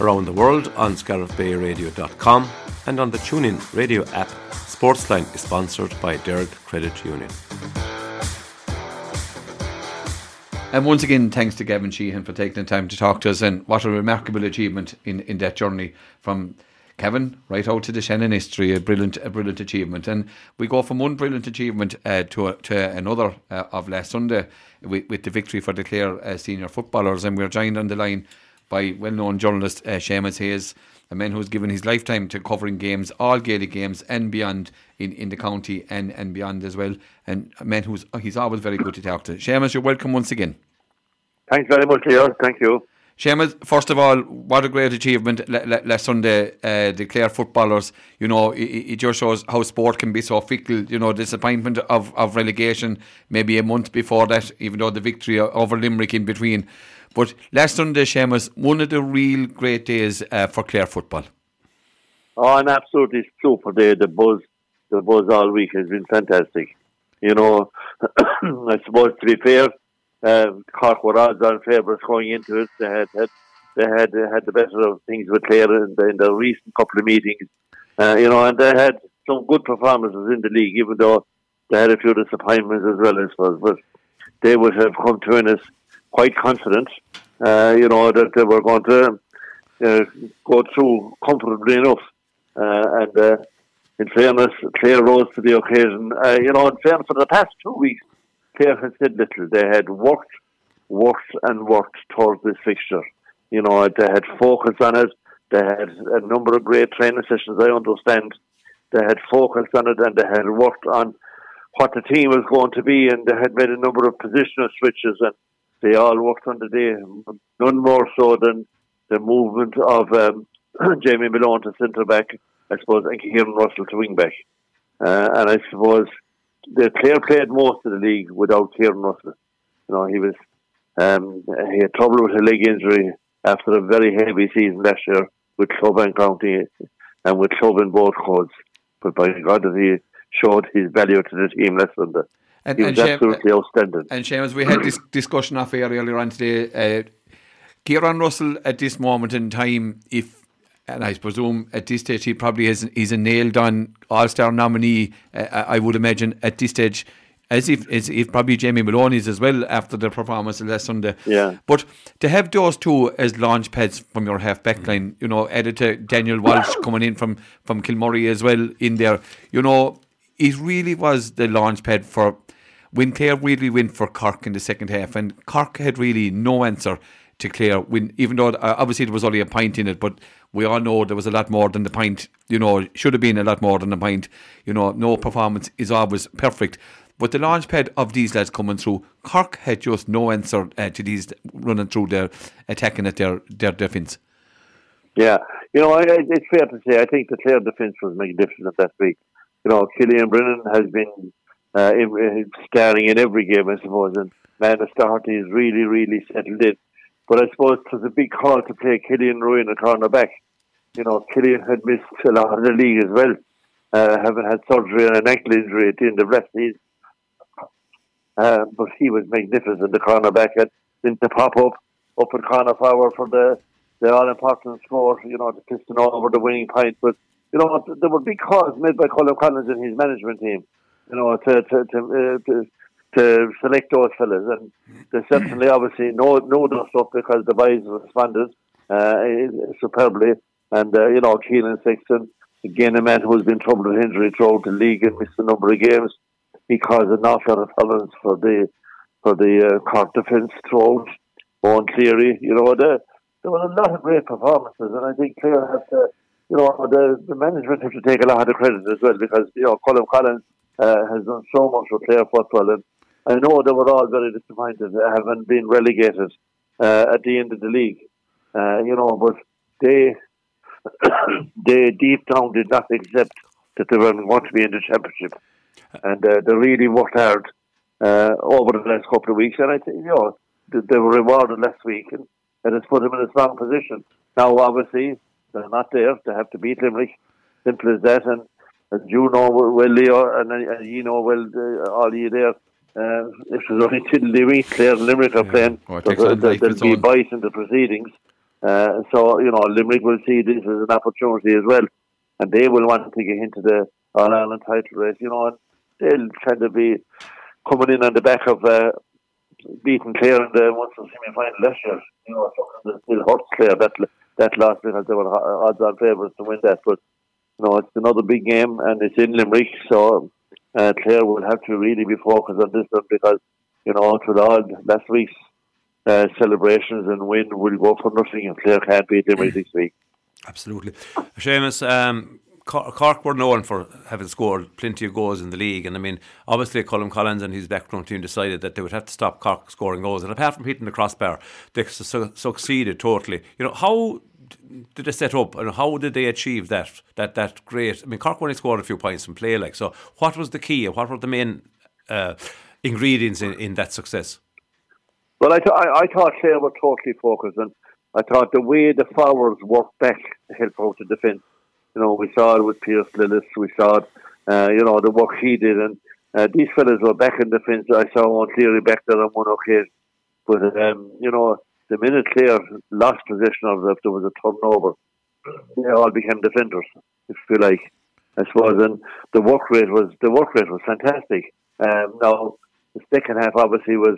around the world on scariffbayradio.com and on the TuneIn radio app. Sportsline is sponsored by Derg Credit Union. And once again, thanks to Gavin Sheehan for taking the time to talk to us. And what a remarkable achievement in, in that journey from Cavan right out to the Shannon estuary. A brilliant, a brilliant achievement. And we go from one brilliant achievement uh, to to another uh, of last Sunday with, with, the victory for the Clare uh, senior footballers. And we're joined on the line by well-known journalist uh, Seamus Hayes, a man who's given his lifetime to covering games, all Gaelic games and beyond in, in the county and, and beyond as well. And a man who's he's always very good to talk to. Seamus, you're welcome once again. Thanks very much, Leo. Thank you. Seamus, first of all, what a great achievement last Sunday. Uh, the Clare footballers, you know, it, it, just shows how sport can be so fickle. You know, disappointment of, of relegation maybe a month before that, even though the victory over Limerick in between. But last Sunday, Seamus, one of the real great days uh, for Clare football. Oh, and absolutely super day. The buzz, the buzz all week has been fantastic. You know, <clears throat> I suppose to be fair, uh, Cork were odds on favourites going into it. They had, had they had had the better of things with Clare in the, in the recent couple of meetings. Uh, you know, and they had some good performances in the league, even though they had a few disappointments as well, I suppose. But they would have come to us quite confident, uh, you know, that they were going to uh, go through comfortably enough. Uh, and uh, in fairness, Clare rose to the occasion. Uh, you know, in fairness, for the past two weeks, Clare has said little. They had worked, worked, and worked towards this fixture. You know, they had focused on it. They had a number of great training sessions, I understand. They had focused on it and they had worked on what the team was going to be and they had made a number of positional switches and they all worked on the day, none more so than the movement of um, <clears throat> Jamie Malone to centre back, I suppose, and Kieran Russell to wing back. Uh, and I suppose the Clare played most of the league without Kieran Russell. You know, he was Um, he had trouble with a leg injury after a very heavy season last year with club and county and with club in both codes. But by God, he showed his value to the team last Sunday. And, he was and absolutely outstanding. And Seamus, we had this <coughs> discussion off air earlier on today. Uh, Kieran Russell at this moment in time, if and I presume at this stage he probably is he's a nailed on All Star nominee. Uh, I would imagine at this stage as if as if probably Jamie Maloney's as well after the performance last Sunday. Yeah. But to have those two as launch pads from your half back line, you know, editor Daniel Walsh <coughs> coming in from from Kilmurray as well in there, you know, it really was the launch pad for when Clare really went for Cork in the second half, and Cork had really no answer to Clare. When even though uh, obviously there was only a pint in it, but we all know there was a lot more than the pint. You know, should have been a lot more than a pint. You know, no performance is always perfect. But the launch pad of these lads coming through, Cork had just no answer uh, to these running through their attacking at their their defence. Yeah, you know, I, it's fair to say I think the Clare defence was magnificent that week. You know, Killian Brennan has been uh, in, uh, starting in every game, I suppose, and man, start is really, really settled in. But I suppose it was a big call to play Killian Rouine a cornerback. You know, Killian had missed a lot of the league as well, uh, having had surgery and an ankle injury at the end of last season. Uh, but he was magnificent, the cornerback, and didn't pop up up in corner forward for the the all important score, you know, to piston over the winning point. But you know, there were big calls made by Colm Collins and his management team, you know, to to to, uh, to, to select those fellas, and they certainly obviously no know those stuff because the boys responded uh, superbly, and uh, you know, Keelan Sexton, again a man who's been troubled with injury throughout the league and missed a number of games he caused an awful lot of problems for the for the uh, Cork defence throughout. Eoin Cleary, you know, the, there were a lot of great performances, and I think Clare have to, you know, the, the management have to take a lot of credit as well because you know Colm Collins uh, has done so much for Clare football, and I know they were all very disappointed having been relegated uh, at the end of the league, uh, you know, but they <coughs> they deep down did not accept that they were going to be in the championship and uh, they really worked hard uh, over the last couple of weeks. And I think you know they, were rewarded last week, and it has put them in a strong position. Now, obviously, they're not there. They have to beat Limerick. Simple as that. And as you know well, Leo, and, and you know well, uh, all you there. Uh, if there's only Tiddly week, Clare and Limerick are yeah. playing. Oh, there'll, there'll be bias in the proceedings. Uh, so, you know, Limerick will see this as an opportunity as well. And they will want to get into the All Ireland title race, you know. And they'll kind of be coming in on the back of uh, beating Clare in the once semi final last year. You know, something that still hurts Clare that that loss because they were odds on favourites to win that. But you know, it's another big game and it's in Limerick, so uh, Clare will have to really be focused on this one because you know, with all last week's uh, celebrations and win will go for nothing and Clare can't beat Limerick this week. Absolutely, Seamus. Um, Cork were known for having scored plenty of goals in the league, and I mean, obviously, Colm Collins and his background team decided that they would have to stop Cork scoring goals, and apart from hitting the crossbar, they su- succeeded totally. You know, how did they set up, and how did they achieve that? That that great. I mean, Cork only scored a few points from play, like so. What was the key, what were the main uh, ingredients in, in that success? Well, I, th- I, I thought they were totally focused, and I thought the way the forwards worked back to help out the defence you know, we saw it with Pearse Lillis. We saw it, uh, you know, the work he did. And uh, these fellas were back in defence. I saw one clearly back there on one occasion. But, um, you know, the minute Clare lost possession of it, there was a turnover. They all became defenders, if you like. I suppose, and the work rate was the work rate was fantastic. Um, now, the second half obviously was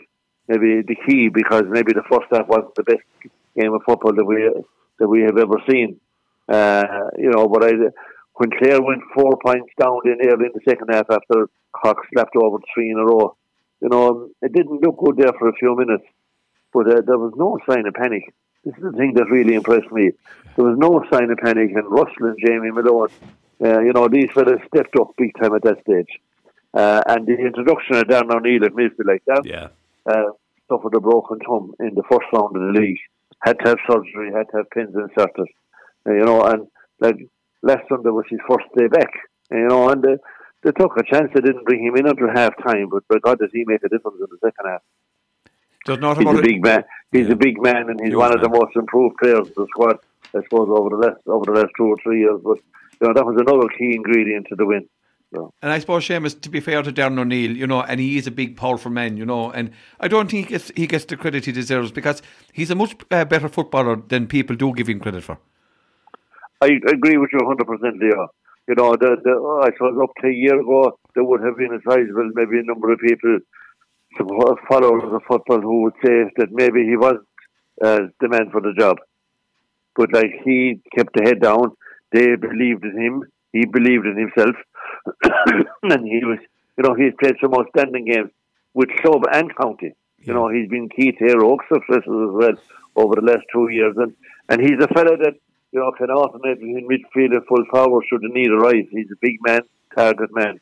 maybe the key because maybe the first half wasn't the best game of football that we that we have ever seen. Uh, you know, but I, when Clare went four points down in early in the second half after Cork slapped over three in a row, you know, it didn't look good there for a few minutes, but uh, there was no sign of panic. This is the thing that really impressed me. There was no sign of panic, and Russell and Jamie Malone, uh, you know, these fellas stepped up big time at that stage. Uh, and the introduction of Dan O'Neill at midfield like that, yeah. uh, suffered a broken thumb in the first round of the league. Had to have surgery, had to have pins inserted you know, and like last Sunday was his first day back, you know, and they, they took a chance. They didn't bring him in until half time, but by God, does he make a difference in the second half? Does not he's a it- big man. He's a big man, and he's one of the most improved players of the squad. I suppose over the last over the last two or three years. But you know that was another key ingredient to the win. So. And I suppose Seamus, to be fair to Darren O'Neill, you know, and he is a big, powerful man, you know, and I don't think he gets, he gets the credit he deserves because he's a much uh, better footballer than people do give him credit for. I agree with you 100% Leo. You know, the, the, oh, I suppose up to a year ago, there would have been a sizable, maybe a number of people, some followers of football who would say that maybe he wasn't uh, the man for the job. But like he kept the head down, they believed in him, he believed in himself, <coughs> and he was, you know, he's played some outstanding games with club and county. You know, he's been key to heroic successes as well over the last two years, and and he's a fella that you know can alternate between midfield and full forward should the need arise. He's a big man, target man,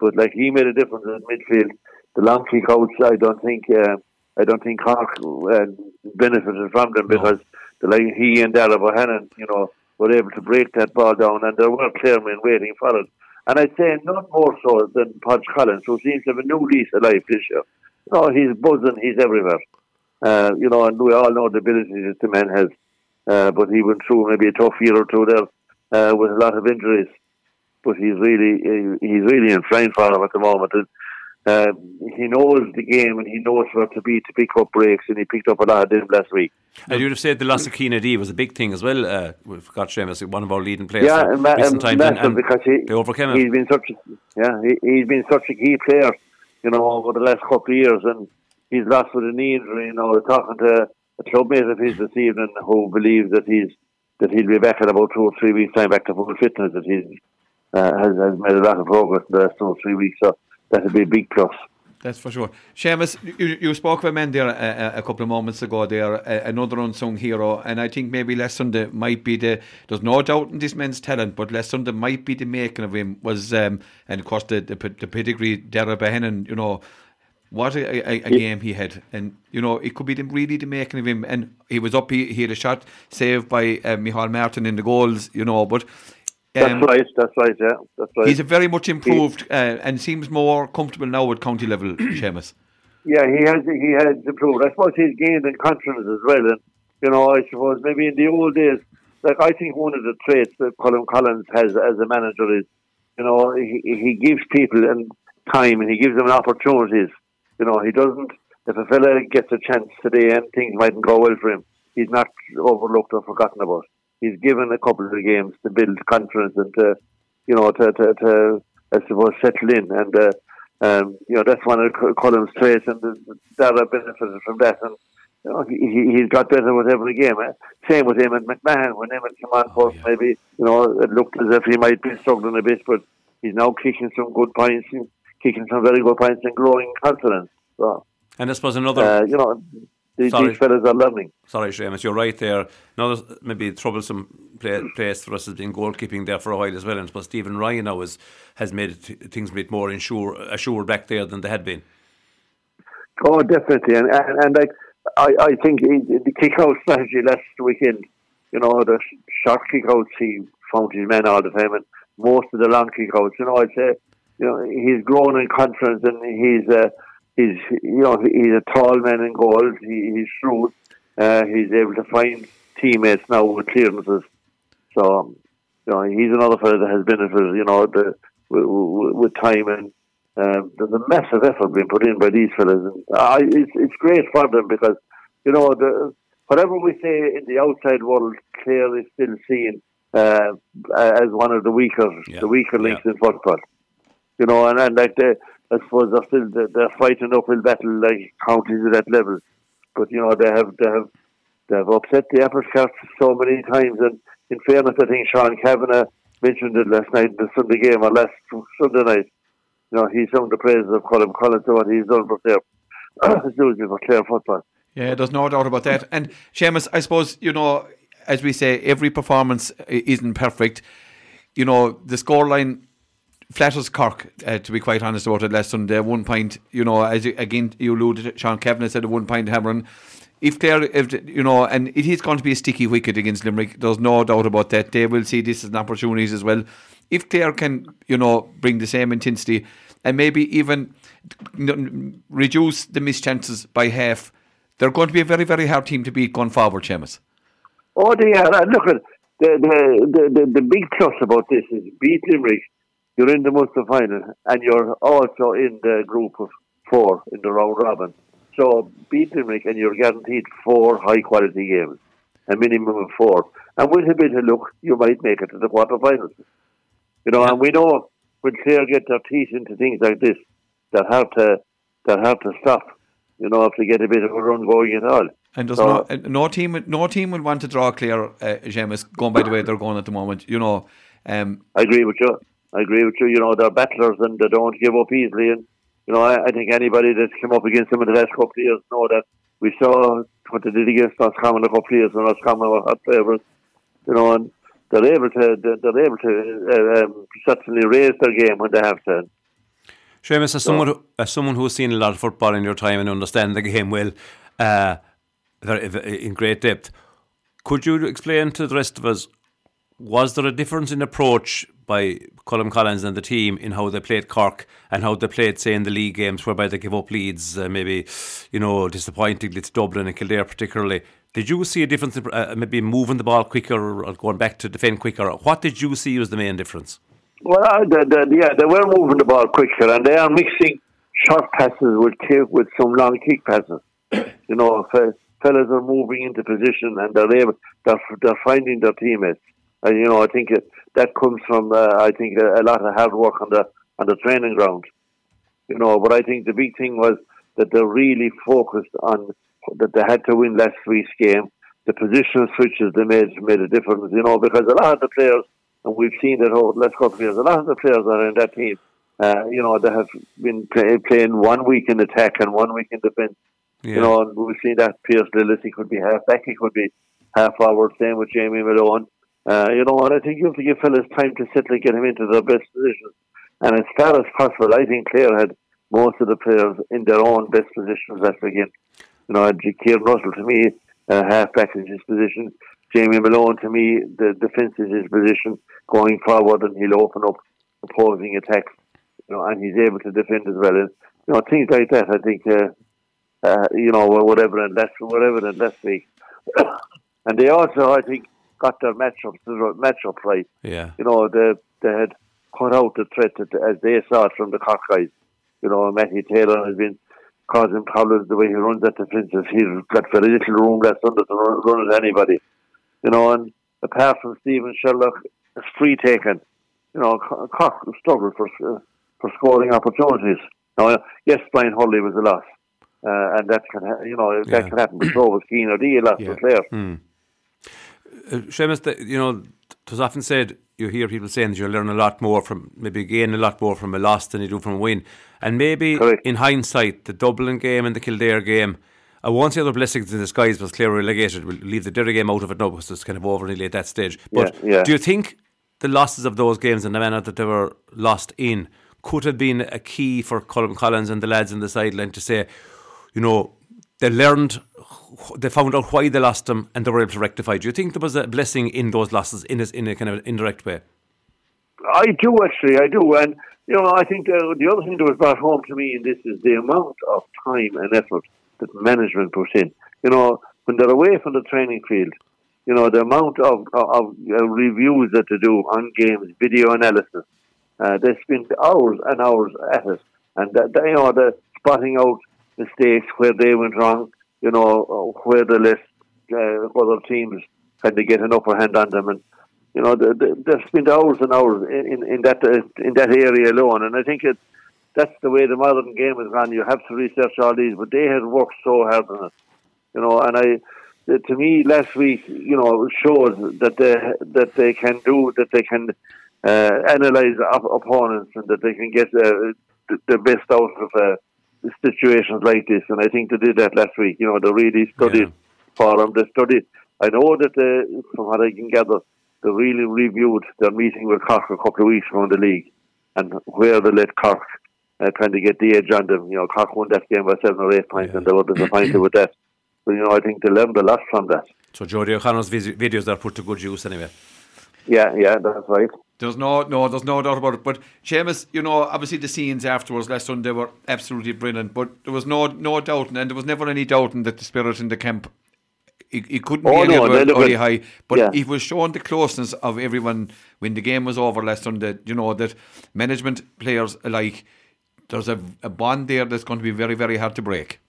but like he made a difference in midfield. The long kick outs, I don't think, uh, I don't think Cork uh, benefited from them because the like he and Dara Bohannon, you know, were able to break that ball down, and there were clear men waiting for it. And I'd say not more so than Podge Collins, who seems to have a new lease of life this year. You know, he's buzzing, he's everywhere. Uh, you know, and we all know the ability that the man has. Uh, but he went through maybe a tough year or two there uh, with a lot of injuries. But he's really he's really in fine form at the moment. And, uh, he knows the game and he knows where to be to pick up breaks, and he picked up a lot of them last week. And you'd have said the loss of Keane D was a big thing as well. Uh, we forgot Seamus, one of our leading players. Yeah, and, ma- recent and and- and because he they overcame him. he's been such a, yeah he, he's been such a key player, you know, over the last couple of years, and he's lost with a knee injury. You know, talking to a clubmate of his this evening who believes that he's that he'll be back in about two or three weeks' time, back to full fitness. That he's uh, has, has made a lot of progress in the last two or three weeks, so that'll be a big plus. That's for sure. Seamus, you, you spoke of a man there a, couple of moments ago there, a, another unsung hero, and I think maybe Les Sunday might be the, there's no doubt in this man's talent, but Les Sunday might be the making of him, was, um, and of course the, the, the pedigree, Dara Bohannon, you know, what a, a, a game he had, and you know it could be the, really the making of him. And he was up, he, he had a shot saved by uh, Micheál Martin in the goals, you know. But um, That's right. That's right. Yeah, that's right. he's a very much improved uh, and seems more comfortable now at county level, <clears throat> Seamus. Yeah, he has he has improved. I suppose he's gained in confidence as well. And you know, I suppose maybe in the old days, like I think one of the traits that Colm Collins has as a manager is, you know, he he gives people and time and he gives them opportunities. You know, he doesn't. If a fella gets a chance today and things mightn't go well for him, he's not overlooked or forgotten about. He's given a couple of games to build confidence and to, you know, to to, to I suppose settle in and. Uh, um, you know, that's one of Cullen's traits, and Dara benefited from that. And you know, he, he- he's got better with every game. Eh? Same with him and McMahon. When and came on first, maybe you know it looked as if he might be struggling a bit, but he's now kicking some good points, and kicking some very good points, and growing confidence. So, And I suppose another uh, you know, these, these fellas are learning. Sorry, Seamus, you're right there. Another maybe troublesome play, place for us has been goalkeeping there for a while as well. And suppose Stephen Ryan now is, has made things a bit more insure, assured back there than they had been. Oh, definitely, and and, and like I, I think the kick out strategy last weekend, you know, the sh- short kick outs he found his men all the time, and most of the long kick outs, you know, I'd say, you know, he's grown in confidence, and he's uh, he's you know he's a tall man in goals. He, he's shrewd. Uh, he's able to find teammates now with clearances. So, um, you know, he's another fellow that has benefited, you know, the, with, with, time and um, there's a massive effort being put in by these fellas. And I, it's, it's great for them because, you know, the, whatever we say in the outside world, Clare is still seen uh, as one of the weaker, Yeah. the weaker links Yeah. in football. You know, and, and like they, I suppose they're still they're, they're fighting uphill battle like counties at that level. But you know, they have they have they have upset the apple cart so many times. And in fairness, I think Sean Cavanagh mentioned it last night in the Sunday game or last Sunday night. You know, he sung the praises of Colm Collins and what he's done for Clare. <coughs> Excuse for Clare football. Yeah, there's no doubt about that. And Seamus, I suppose you know, as we say, every performance isn't perfect. You know, the scoreline flatters Cork. Uh, to be quite honest about it, last Sunday, one point. You know, as you, again you alluded, Sean Cavanagh said a one point hammering. If Clare, if you know, and it is going to be a sticky wicket against Limerick. There's no doubt about that. They will see this as an opportunity as well. If Clare can, you know, bring the same intensity and maybe even reduce the missed chances by half they're going to be a very, very hard team to beat going forward, Seamus. Oh, they are. Look at the, the, the, the, the big plus about this is beat Limerick, you're in the Munster final, and you're also in the group of four in the round robin. So beat Limerick, and you're guaranteed four high quality games, a minimum of four. And with a bit of luck, you might make it to the quarterfinals. You know, and we know when Clare get their teeth into things like this, that have to that have to stop. You know, if they get a bit of a run going at all. And does so, no, no team no team will want to draw Clare, uh, Seamus, going by the way they're going at the moment. You know, um, I agree with you. I agree with you. You know, they're battlers and they don't give up easily. And you know, I, I think anybody that's come up against them in the last couple of years know that we saw what they did against Roscommon a couple of years when Roscommon were hot favourites. You know, and they're able to they're able to uh, um, certainly raise their game when they have to. Seamus, as someone, who, as someone who's seen a lot of football in your time and understand the game well, uh, in great depth, could you explain to the rest of us, was there a difference in approach by Colm Collins and the team in how they played Cork and how they played, say, in the league games whereby they give up leads, uh, maybe, you know, disappointingly to Dublin and Kildare particularly. Did you see a difference, uh, maybe moving the ball quicker or going back to defend quicker? What did you see was the main difference? Well, uh, the, the, yeah, they were moving the ball quicker, and they are mixing short passes with kick, with some long kick passes. you know, fellas are moving into position, and they're able, they're, they're finding their teammates. And you know, I think it, that comes from uh, I think a, a, lot of hard work on the on the training ground. You know, but I think the big thing was that they're really focused on that they had to win last week's game. The position switches they made made a difference. You know, because a lot of the players and we've seen that over the last couple of years. A lot of the players that are in that team, uh, you know, they have been play, playing one week in attack and one week in defence. Yeah. You know, and we've seen that Pearse Lillis, he could be half back, he could be half forward, same with Jamie Malone. Uh, you know, and I think you have to give fellas time to settle and get him into their best positions. And as far as possible, I think Clare had most of the players in their own best positions at the game. You know, Kieran Russell to me, uh, half back in his position. Jamie Malone, to me, the defence is his position going forward, and he'll open up opposing attacks. You know, and he's able to defend as well. And you know, things like that. I think, uh, uh, you know, whatever and last, whatever and last week. <coughs> and they also, I think, got their matchups, matchup right. Yeah. You know, they they had cut out the threat as they saw it from the Cork guys. You know, Matty Taylor has been causing problems the way he runs at defences. He's got very little room left under to run, run at anybody you know, and apart from Stephen Sherlock, it's free taken. You know, Cork struggled for uh, for scoring opportunities. Now, yes, Brian Hurley was a loss, uh, and that can ha- you know that can happen. But so was Cian O'Dea, lost yeah. player. Uh, Seamus, you know, it was often said you hear people saying that you learn a lot more from maybe gain a lot more from a loss than you do from a win, and maybe Correct. in hindsight, the Dublin game and the Kildare game I won't say other blessings in disguise was Clare relegated. We'll leave the Derry game out of it now because it's kind of over nearly at that stage. But yeah, yeah. do you think the losses of those games and the manner that they were lost in could have been a key for Colm Collins and the lads in the sideline to say, you know, they learned, they found out why they lost them and they were able to rectify. Do you think there was a blessing in those losses in a, in a kind of indirect way? I do actually, I do. And, you know, I think the, the other thing that was brought home to me in this is the amount of time and effort that management puts in. You know, when they're away from the training field, you know, the amount of, of, of uh, reviews that they do on games, video analysis, uh, they spend hours and hours at it. And, that, you know, the spotting out mistakes where they went wrong, you know, where they let uh, other teams kind of get an upper hand on them. And, you know, they, they, they spend hours and hours in, in, in that uh, in that area alone. And I think it's that's the way the modern game has gone. You have to research all these, but they had worked so hard on it, you know. And I, to me, last week, you know, shows that they that they can do that they can uh, analyze op- opponents and that they can get uh, the, the best out of uh, situations like this. And I think they did that last week. You know, they really studied yeah. for them. They studied. I know that they, from what I can gather, they really reviewed their meeting with Cork a couple of weeks ago in the league and where they let Cork uh, trying to get the edge on them. You know, Cork won that game by seven or eight points, yeah. and they were disappointed with that. But you know, I think they learned a lot from that. So Jody O'Connor's videos are put to good use anyway. Yeah, yeah, that's right. There's no, no, there's no doubt about it. But Seamus, you know, obviously the scenes afterwards last Sunday were absolutely brilliant. But there was no, no doubting, and there was never any doubting that the spirit in the camp he, he couldn't Oh, be no, any no, high, but yeah. he was showing the closeness of everyone when the game was over last Sunday. You know that management players alike, there's a, a bond there that's going to be very very hard to break.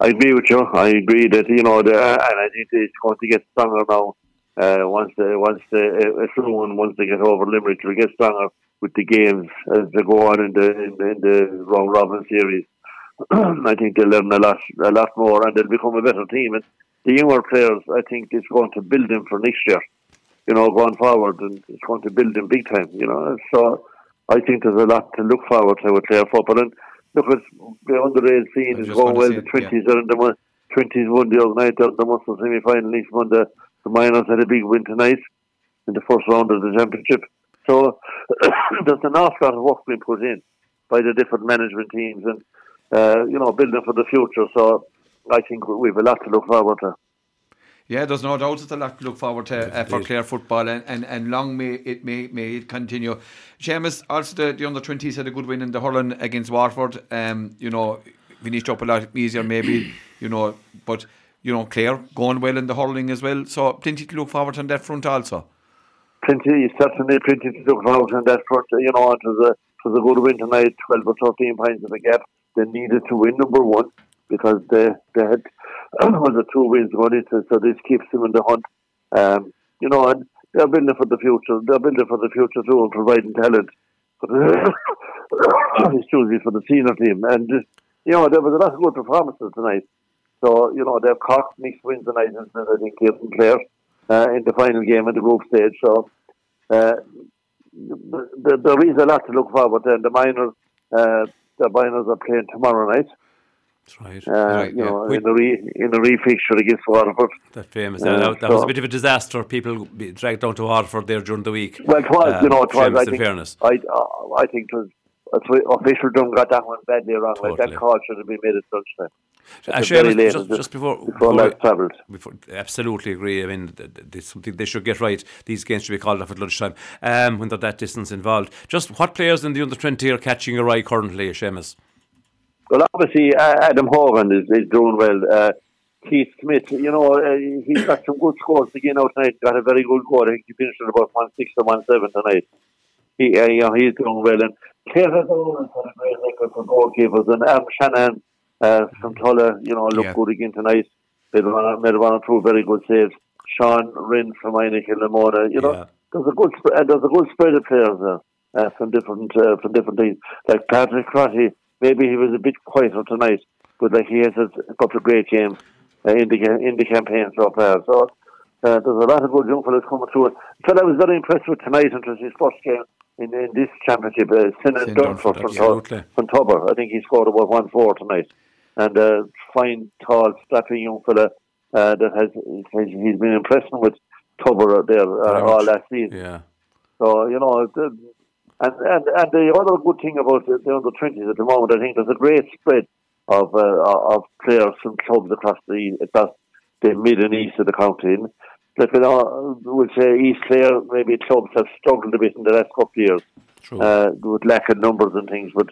I agree with you. I agree that you know, the, and I think it's going to get stronger now. Uh, once the once the uh, through and once they get over Limerick, it'll get stronger with the games as they go on in the in the, in the round robin series. <clears throat> I think they'll learn a lot a lot more and they'll become a better team. And the younger players, I think, is going to build them for next year. You know, going forward, and it's going to build them big time. You know, so I think there's a lot to look forward to with Clare football. And look, it's the underage scene is going well. The twenties are in the twenties won the other night. They're in the Munster semi final. East won the Miners had a big win tonight in the first round of the championship. So <coughs> there's an awful lot of work being put in by the different management teams and uh, you know building for the future. So I think we've a lot to look forward to. Yeah, there's no doubt it's a lot to look forward to uh, for Clare football, and, and, and long may it may may it continue. Seamus, also the, the under twenties had a good win in the hurling against Waterford. Um, you know, finished up a lot easier maybe. You know, but you know Clare going well in the hurling as well. So plenty to look forward to on that front also. Plenty, certainly plenty to look forward to on that front. You know, it was a it was a good win tonight, twelve or thirteen points of a gap. They needed to win number one because they they had <clears throat> was the two wins going into, so this keeps them in the hunt. Um, you know, and they're building for the future. They're building for the future too, and providing talent. <coughs> Excuse me, for the senior team, and you know there was a lot of good performances tonight. So you know they've Cork next win tonight, and I think Kirsten Clare uh, in the final game at the group stage. So uh, the, there is a lot to look forward to. And the minors, uh, the minors are playing tomorrow night. That's right. Uh, Right, you yeah. know, We- in the re in the refixture against Waterford. That famous. Yeah, that, that was a bit of a disaster. People be dragged down to Waterford there during the week. Well, it was, Um, you know, it was. I in think, fairness. I, uh, I think it was. Official done got that one badly wrong. Like that call should have been made at lunchtime. Very late, just, just before, Before before, life travelled. before, absolutely agree. I mean, th- th- it's something they should get right. These games should be called off at lunchtime um, when they're that distance involved. Just what players in the under twenty are catching your eye currently, Seamus? Well, obviously, uh, Adam Hogan is, is doing well. Uh, Keith Smith, you know, uh, he's got some good scores again out tonight. Got a very good goal. I think he finished at about one six or one seven tonight. He, uh, you know, he's doing well. And has always had a great record for goalkeepers. And Am Shannon uh, from Tulla, you know, looked Yeah. good again tonight. Made one, made one or two very good saves. Sean Rinn from Inagh-Kilnamona, you know, Yeah. there's a good sp- uh, there's a good spread of players there uh, from different uh, from different teams. Like Patrick Crotty, maybe he was a bit quieter tonight, but like he has a couple of great games uh, in the in the campaign so far. So uh, there's a lot of good young fellas coming through. So I was very impressed with tonight. It was his first game in, in this championship. Uh, Sinan Dunford from. From. I think he scored about one four tonight. And a fine, tall, strapping young fella uh, that has he's been impressing with Tubber there uh, all last season. Yeah. So you know, and and and the other good thing about the, the under twenties at the moment, I think there's a great spread of uh, of players from clubs across the across the mid and east of the county. And, Like you know, we'll say East Clare, maybe clubs have struggled a bit in the last couple of years True. uh, with lack of numbers and things, but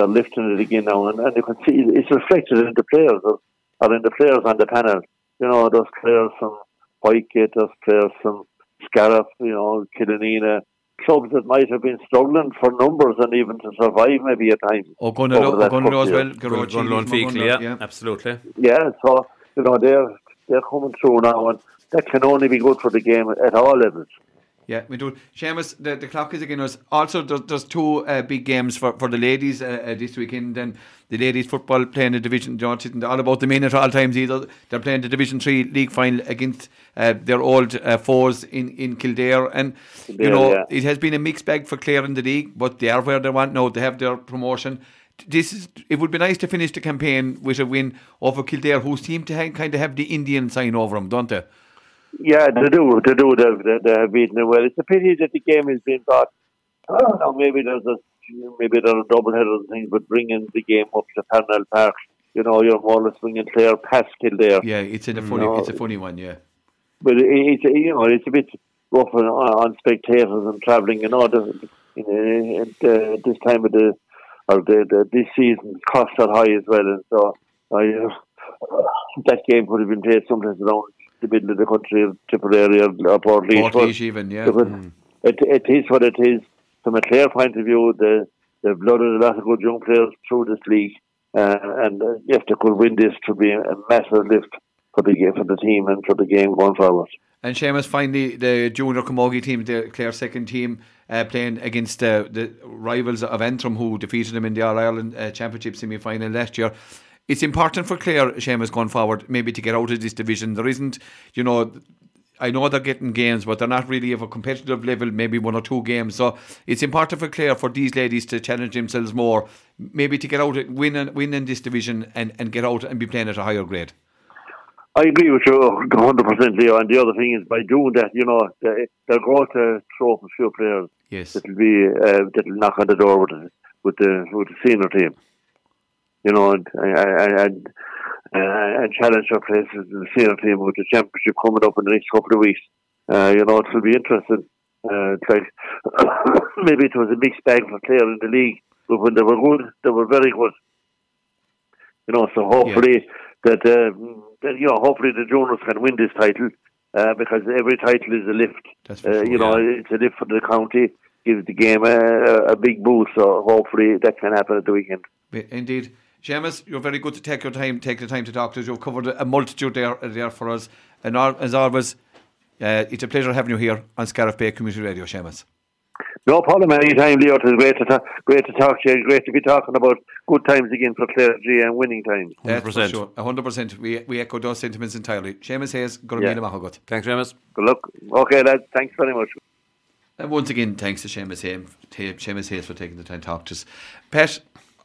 they're lifting it again now, and, and you can see it's reflected in the players or, or in the players on the panel. You know, those players from Whitegate, those players from Scariff, you know, Killanena, clubs that might have been struggling for numbers and even to survive maybe at times. Ogonnelloe Over that Ogonnelloe as couple well. of Garrow Gun Loan Chile from Feakle, Ogonnelloe, yeah, absolutely. Yeah, so you know they're they're coming through now, and that can only be good for the game at all levels. Yeah, we do. Seamus, the, the clock is again us. Also, there's, there's two uh, big games for, for the ladies uh, uh, this weekend. And the ladies football playing the Division. It's not all about the men at all times either. They're playing the Division Three league final against uh, their old uh, foes in, in Kildare. And you know, yeah. it has been a mixed bag for Clare in the league, but they are where they want now. They have their promotion. This is. It would be nice to finish the campaign with a win over Kildare, who seem to ha- kind of have the Indian sign over them, don't they? Yeah, they do. They do. They, have beaten it well. It's a pity that the game has been brought. I don't know. Maybe there's a maybe there's a double header and things, but bringing the game up to Parnell Park, you know, you're more or less bringing Clare past Kildare. Yeah, it's in a funny. No. It's a funny one. Yeah. But it, it's you know it's a bit rough on, on spectators and travelling. You know, the, in, uh, this time of the or the, the this season costs are high as well, and so I, uh, that game would have been played sometimes around the middle of the country, Tipperary or Portlaoise. Portlaoise even, yeah. Mm. It, it is what it is. From a Clare point of view, the they've loaded a lot of good young players through this league, uh, and uh, if they could win this, it would be a massive lift for the for the team and for the game going forward. And Seamus, finally, the junior Camogie team, the Clare second team, uh, playing against uh, the rivals of Antrim, who defeated them in the All Ireland uh, Championship semi final last year. It's important for Clare, Seamus, going forward, maybe to get out of this division. There isn't, you know, I know they're getting games, but they're not really of a competitive level, maybe one or two games. So it's important for Clare for these ladies to challenge themselves more, maybe to get out, win, and, win in this division and, and get out and be playing at a higher grade. I agree with you 100%, Leo. And the other thing is, by doing that, you know, they're going to throw up a few players yes. that'll be uh, that'll knock on the door with the with the with the senior team. You know, and and, and, uh, and challenge our places in the senior team with the championship coming up in the next couple of weeks. Uh, you know, it will be interesting. Uh, it's like <coughs> maybe it was a mixed bag for Clare in the league, but when they were good, they were very good. You know, so hopefully yeah. that, uh, that you know, hopefully the juniors can win this title uh, because every title is a lift. Uh, you know, it's a lift for the county, gives the game a, a, big boost. So hopefully that can happen at the weekend. Indeed. Seamus, you're very good to take your time, take the time to talk to us. You've covered a multitude there, there for us. And as always, uh, it's a pleasure having you here on Scariff Bay Community Radio, Seamus. No problem anytime, Leo. It is great to, ta- great to talk to you. Great to be talking about good times again for Clare G and winning times. 100%. That's sure. 100%. We, we echo those sentiments entirely. Seamus Hayes, Gurmina yeah. Mahagot. Thanks, Seamus. Good luck. Okay, lads. Thanks very much. And once again, thanks to Seamus Hayes, Seamus Hayes for taking the time to talk to us. Pet,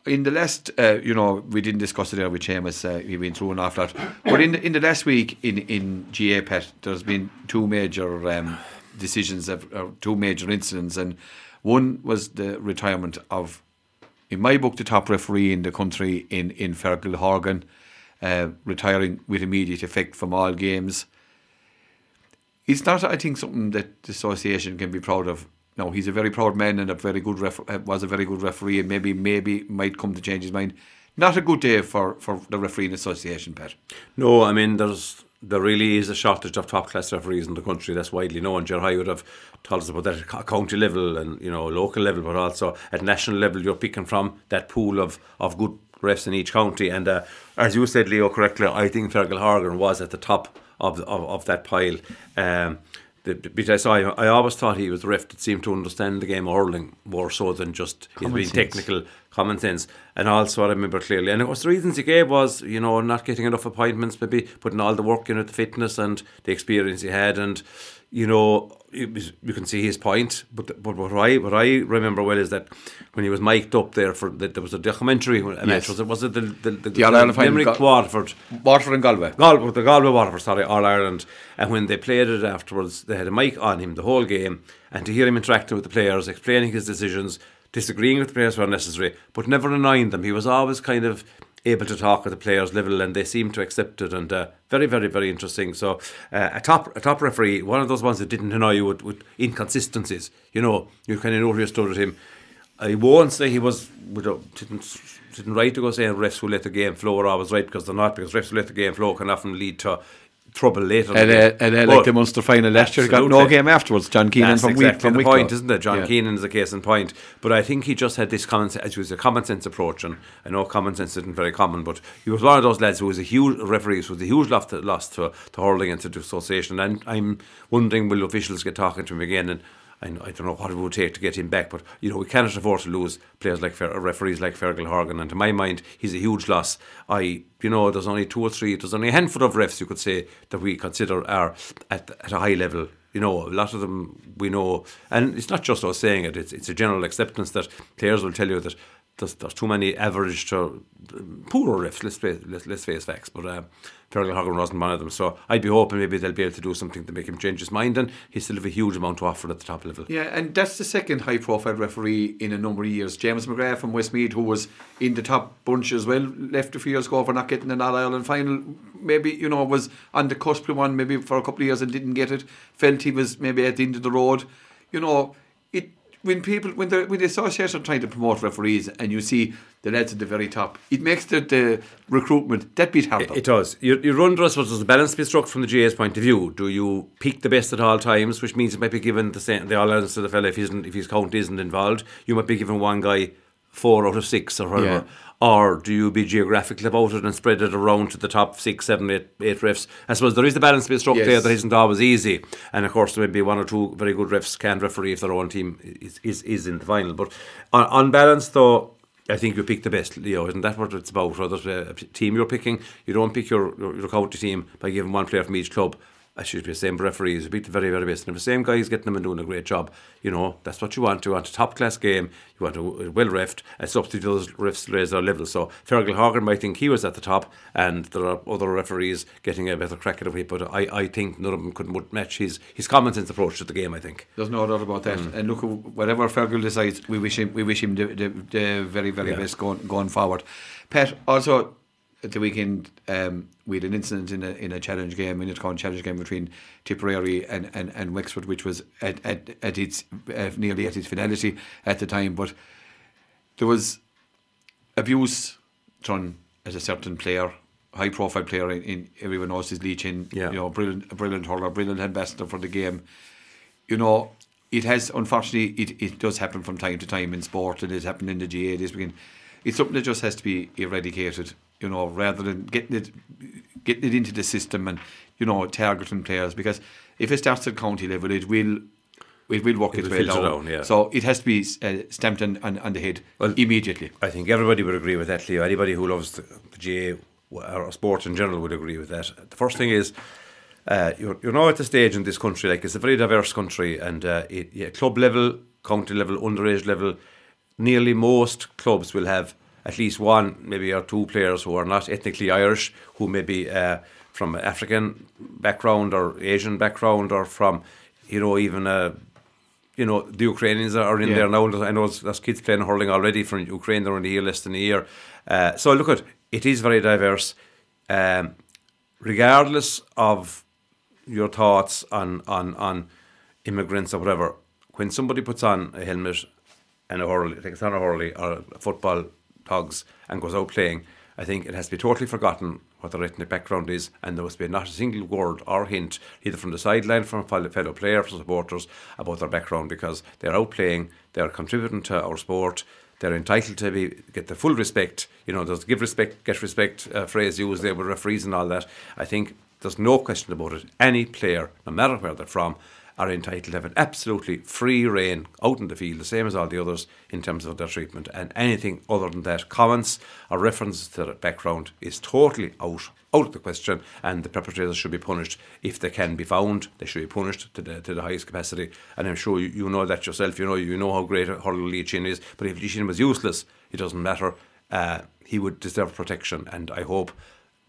in the last, uh, you know, we didn't discuss it there with Seamus. Uh, he through and after that. But in the, in the last week in in GA Pet, there's been two major um, decisions, of, uh, two major incidents, and one was the retirement of, in my book, the top referee in the country in, in Fergal Horgan, uh, retiring with immediate effect from all games. It's not, I think, something that the association can be proud of. No, he's a very proud man and a very good ref- uh, was a very good referee, and maybe maybe might come to change his mind. Not a good day for, for the refereeing association, Pat. No, I mean there's there really is a shortage of top class referees in the country. That's widely known. Jerry would have told us about that at county level and you know local level, but also at national level. You're picking from that pool of, of good refs in each county. And uh, as you said, Leo, correctly, I think Fergal Horgan was at the top of of, of that pile. Um, the, bit I saw, I always thought he was the ref that seemed to understand the game of hurling more so than just his being technical, common sense. And also, I remember clearly, and of course, the reasons he gave was, you know, not getting enough appointments, maybe putting all the work in at the fitness and the experience he had, and you know, you can see his point. But but what I what I remember well is that when he was mic'd up there for that there was a documentary. Yes. Was it was it the the, the, the All Ireland Limerick Ga- Waterford, Waterford and Galway, Galway, the Galway Waterford, sorry, All Ireland. And when they played it afterwards, they had a mic on him the whole game, and to hear him interacting with the players, explaining his decisions, disagreeing with the players where necessary, but never annoying them. He was always kind of able to talk at the players' level, and they seem to accept it. And uh, very, very, very interesting. So uh, a top a top referee, one of those ones that didn't annoy you with, with inconsistencies. You know, you kind of know where stood at him. I won't say he was didn't didn't right to go saying refs who let the game flow are always right because they're not because refs who let the game flow can often lead to trouble later. And, uh, and like the Munster final last year, got no game afterwards. John Keenan That's from exactly week from the week point, isn't it? John yeah. Keenan is a case in point. But I think he just had this common sense. It was a common sense approach, and I know common sense isn't very common, but he was one of those lads who was a huge referee, who was a huge loss to, loss to, to hurling and to the association. And I'm wondering will officials get talking to him again and I, I don't know what it would take to get him back, but you know we cannot afford to lose players like referees like Fergal Horgan, and to my mind, he's a huge loss. I, you know, there's only two or three, there's only a handful of refs you could say that we consider are at, at a high level. You know, a lot of them we know, and it's not just us saying it; it's it's a general acceptance that players will tell you that there's, there's too many average to poorer refs. Let's face, let's, let's face facts. But uh, Fergal Horgan wasn't one of them. So I'd be hoping maybe they'll be able to do something to make him change his mind. And he still have a huge amount to offer at the top level. Yeah, and that's the second high profile referee in a number of years. James McGrath from Westmeath, who was in the top bunch as well, left a few years ago for not getting an All Ireland final. Maybe, you know, was on the cusp of one maybe for a couple of years and didn't get it. Felt he was maybe at the end of the road. You know, when people when the when the association are trying to promote referees and you see the lads at the very top, it makes the, the recruitment that bit harder. It, it does. You, you run suppose, does the balance be struck from the GA's point of view? Do you pick the best at all times, which means it might be given the same the all to the fella if he's if his count isn't involved. You might be given one guy four out of six or whatever. Yeah. Or do you be geographical about it and spread it around to the top six, seven, eight, eight refs? I suppose there is the balance to be struck Yes. there that isn't always easy. And of course, there may be one or two very good refs can referee if their own team is, is, is in the final. But on, on balance, though, I think you pick the best, Leo. Isn't that what it's about? Whether it's a team you're picking, you don't pick your, your, your county team by giving one player from each club. I should be the same referees. Pick the very, very best. And if the same guy is getting them and doing a great job, you know, that's what you want. You want a top class game. You want a well refed. And to those refs raise their level. So Fergal Horgan might think he was at the top, and there are other referees getting a better crack at it. But I, I think none of them could match his, his common sense approach to the game, I think. There's no doubt about that. Mm. And look, whatever Fergal decides, we wish him we wish him the, the, the very very Yeah. best going going forward. Pat, also at the weekend um, we had an incident in a in a challenge game, in a challenge game between Tipperary and, and, and Wexford, which was at at, at its uh, nearly at its finality at the time, but there was abuse thrown at a certain player. High profile player in, in everyone knows his Lee Chin, Yeah. you know, brilliant, a brilliant hurler, brilliant ambassador for the game you know, it has unfortunately it, it does happen from time to time in sport. It has happened in the GA this weekend. It's something that just has to be eradicated, you know, rather than getting it getting it into the system and you know targeting players because if it starts at county level, it will it will work its way down. yeah. So it has to be uh, stamped on, on, on the head Well, immediately. I think everybody would agree with that, Leo. Anybody who loves the, the GA or sport in general would agree with that. The first thing is, uh, you're, you're now at the stage in this country, like it's a very diverse country, and uh, it, yeah, club level, county level, underage level, nearly most clubs will have at least one, maybe or two players who are not ethnically Irish, who may be uh, from African background or Asian background or from, you know, even a you know, the Ukrainians that are in Yeah. there now. I know there's, kids playing hurling already from Ukraine. They're only here less than a year. Uh, so look at it is very diverse. Um, regardless of your thoughts on, on, on immigrants or whatever, when somebody puts on a helmet and a hurley, takes on a hurley or a football togs and goes out playing, I think it has to be totally forgotten what their ethnic background is, and there must be not a single word or hint, either from the sideline, from fellow, players, from supporters, about their background because they're out playing, they're contributing to our sport, they're entitled to be get the full respect. You know, there's give respect, get respect uh, phrase used there with referees and all that. I think there's no question about it. Any player, no matter where they're from, are entitled to have an absolutely free reign out in the field, the same as all the others in terms of their treatment. And anything other than that, comments or references to their background is totally out, out of the question. And the perpetrators should be punished if they can be found. They should be punished to the to the highest capacity. And I'm sure you, you know that yourself. You know you know how great Hurl Lee Chin is. But if Lee Chin was useless, it doesn't matter. Uh, he would deserve protection, and I hope that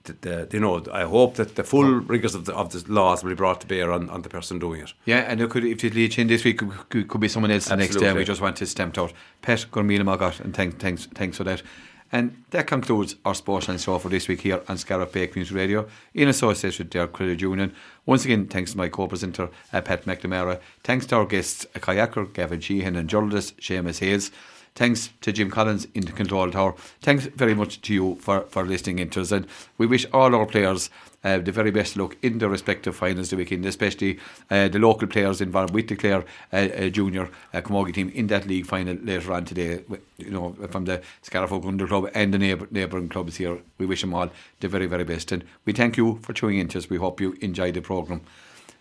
the, you know, I hope that the full rigors of the, of the laws will be brought to bear on, on the person doing it. Yeah, and it could if it leads in this week, could, could, could be someone else the next day. Absolutely. We just want to stamped out. Pet Gormila Magat, and thanks, thanks, thanks for that. And that concludes our sports and show for this week here on Scariff Bay Community Radio in association with their credit union. Once again, thanks to my co-presenter uh, Pat McNamara. Thanks to our guests, kayaker Gavin Sheehan and journalist Seamus Hayes. Thanks to Jim Collins in the control tower. Thanks very much to you for, for listening into us. And we wish all our players uh, the very best luck in their respective finals the weekend, especially uh, the local players involved with the Clare uh, uh, junior uh, Camogie team in that league final later on today. You know, from the Scariff Under Club and the neighbour, neighbouring clubs here. We wish them all the very, very best. And we thank you for tuning in to us. We hope you enjoyed the programme.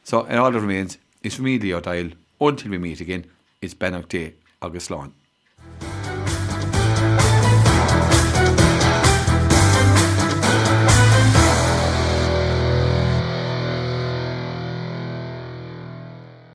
So, and all that remains is for me, Leo Doyle. Until we meet again, it's Bannock Day, August Lawn.